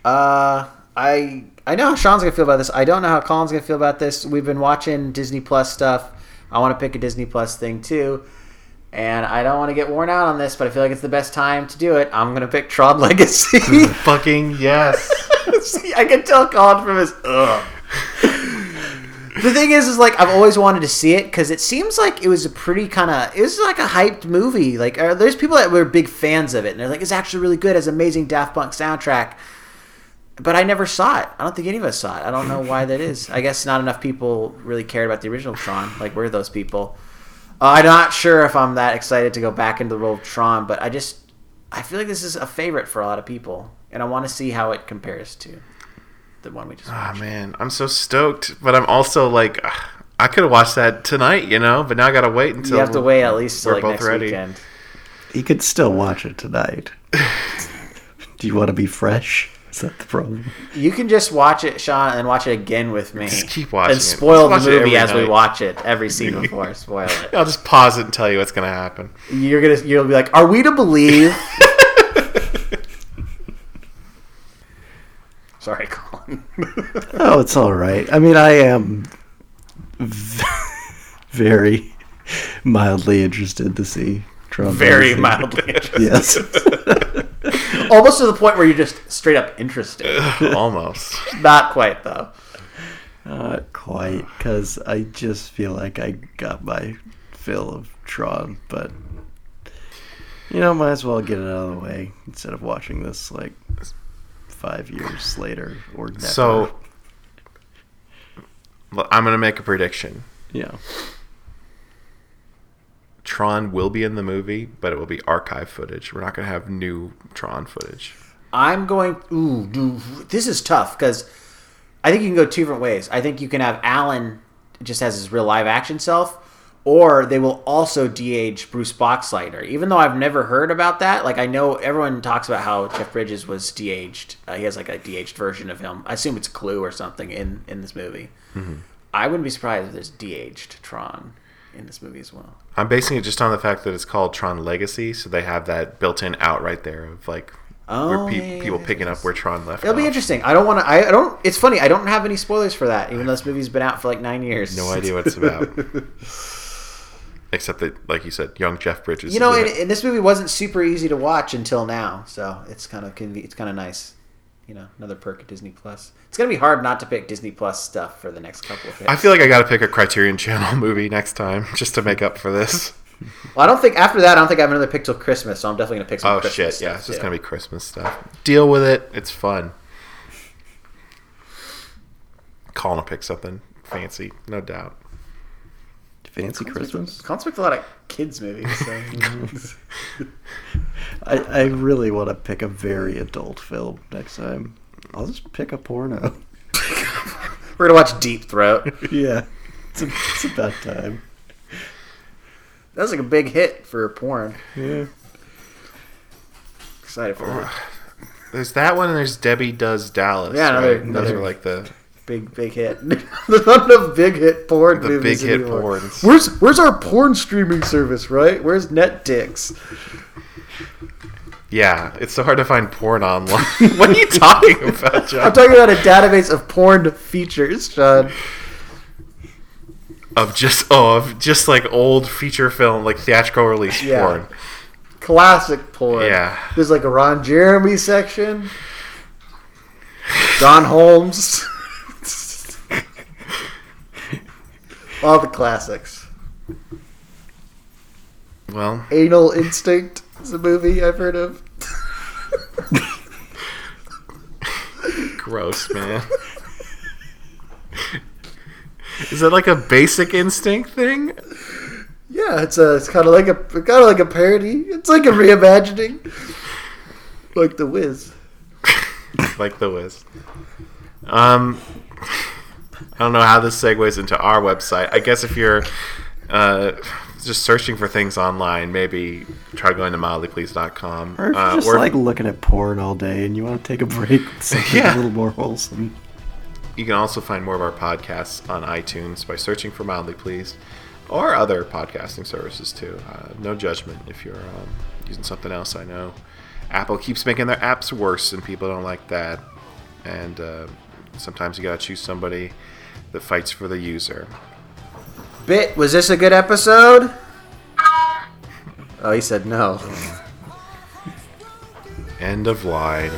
Uh, I I know how Sean's gonna feel about this. I don't know how Colin's gonna feel about this. We've been watching Disney Plus stuff. I want to pick a Disney Plus thing too. And I don't want to get worn out on this, but I feel like it's the best time to do it. I'm gonna pick Tron Legacy. Fucking yes. See, I can tell Colin from his ugh. the thing is, is like I've always wanted to see it because it seems like it was a pretty kind of it was like a hyped movie. Like uh, there's people that were big fans of it, and they're like, it's actually really good. Has amazing Daft Punk soundtrack. But I never saw it. I don't think any of us saw it. I don't know why that is. I guess not enough people really cared about the original Tron. Like we're those people. Uh, I'm not sure if I'm that excited to go back into the role of Tron, but I just I feel like this is a favorite for a lot of people, and I want to see how it compares to the one we just Oh man, I'm so stoked, but I'm also like, ugh, I could have watched that tonight, you know, but now I gotta wait until you have to wait at least till we're like both next ready. weekend. You could still watch it tonight. Do you want to be fresh? Is that the problem? You can just watch it, Sean, and watch it again with me. Just keep watching and spoil Just the watch it movie every as we watch it every scene before. Spoil it. I'll just pause it and tell you what's gonna happen. You're gonna you'll be like, "Are we to believe?" Sorry, Colin. Oh, it's all right. I mean, I am very mildly interested to see Tron. Very mildly interested. Yes. Almost to the point where you're just straight up interested. Almost. Not quite though. Not quite, because I just feel like I got my fill of Tron, but you know, might as well get it out of the way instead of watching this like five years later or never. So well, I'm gonna make a prediction. yeah, Tron will be in the movie, but it will be archive footage. We're not gonna have new Tron footage. I'm going. Ooh, dude, this is tough because I think you can go two different ways. I think you can have Alan just as his real live action self, or they will also de-age Bruce Boxleitner. Even though I've never heard about that, like I know everyone talks about how Jeff Bridges was de-aged. Uh, he has like a de-aged version of him. I assume it's Clu or something in in this movie. I wouldn't be surprised if there's de-aged Tron in this movie as well. I'm basing it just on the fact that it's called Tron Legacy, so they have that built-in out right there of like Oh, where pe- yeah, yeah, people yeah, picking up where Tron left. It'll be interesting. I don't want to. I, I don't. It's funny. I don't have any spoilers for that, even though this movie's been out for like nine years. No idea what it's about. Except that, like you said, young Jeff Bridges. You know, and, and this movie wasn't super easy to watch until now, so it's kind of conve- it's kind of nice. You know, another perk of Disney Plus. It's gonna be hard not to pick Disney Plus stuff for the next couple of hits. I feel like I got to pick a Criterion Channel movie next time just to make up for this. well, I don't think after that, I don't think I have another pick till Christmas, so I'm definitely gonna pick some. Oh Christmas shit! stuff, Yeah, it's just too. gonna be Christmas stuff. Deal with it. It's fun. Colin will pick something fancy, no doubt. Fancy Christmas. Colin's picked a lot of kids movies. So. I, I really want to pick a very adult film next time. I'll just pick a porno. We're gonna watch Deep Throat. yeah, it's, a, it's about time. That was like a big hit for porn. Yeah. Excited for it. There's that one, and there's Debbie Does Dallas. Yeah, another- right? those another- are like the Big big hit. There's not enough big hit porn the movies big hit anymore. porns. Where's where's our porn streaming service? Right? Where's NetDix? Yeah, it's so hard to find porn online. what are you talking about, John? I'm talking about a database of porn features, John. Of just oh, of just like old feature film, like theatrical release Yeah. porn. Classic porn. Yeah. There's like a Ron Jeremy section. Don Holmes. All the classics. Well, Anal Instinct is a movie I've heard of. gross, man. Is that like a basic instinct thing? Yeah, it's a it's kind of like a kind of like a parody. It's like a reimagining, like The Wiz. like the Wiz. Um, I don't know how this segues into our website. I guess if you're uh, just searching for things online, maybe try going to mildlypleased.com. Or if you're Uh, just or like looking at porn all day and you want to take a break something Yeah. a little more wholesome. you can also find more of our podcasts on iTunes by searching for Mildly Pleased or other podcasting services too. Uh, no judgment if you're um, using something else. I know Apple keeps making their apps worse, and people don't like that. And uh, sometimes you gotta choose somebody that fights for the user. Bit, was this a good episode? Oh, he said no. End of line.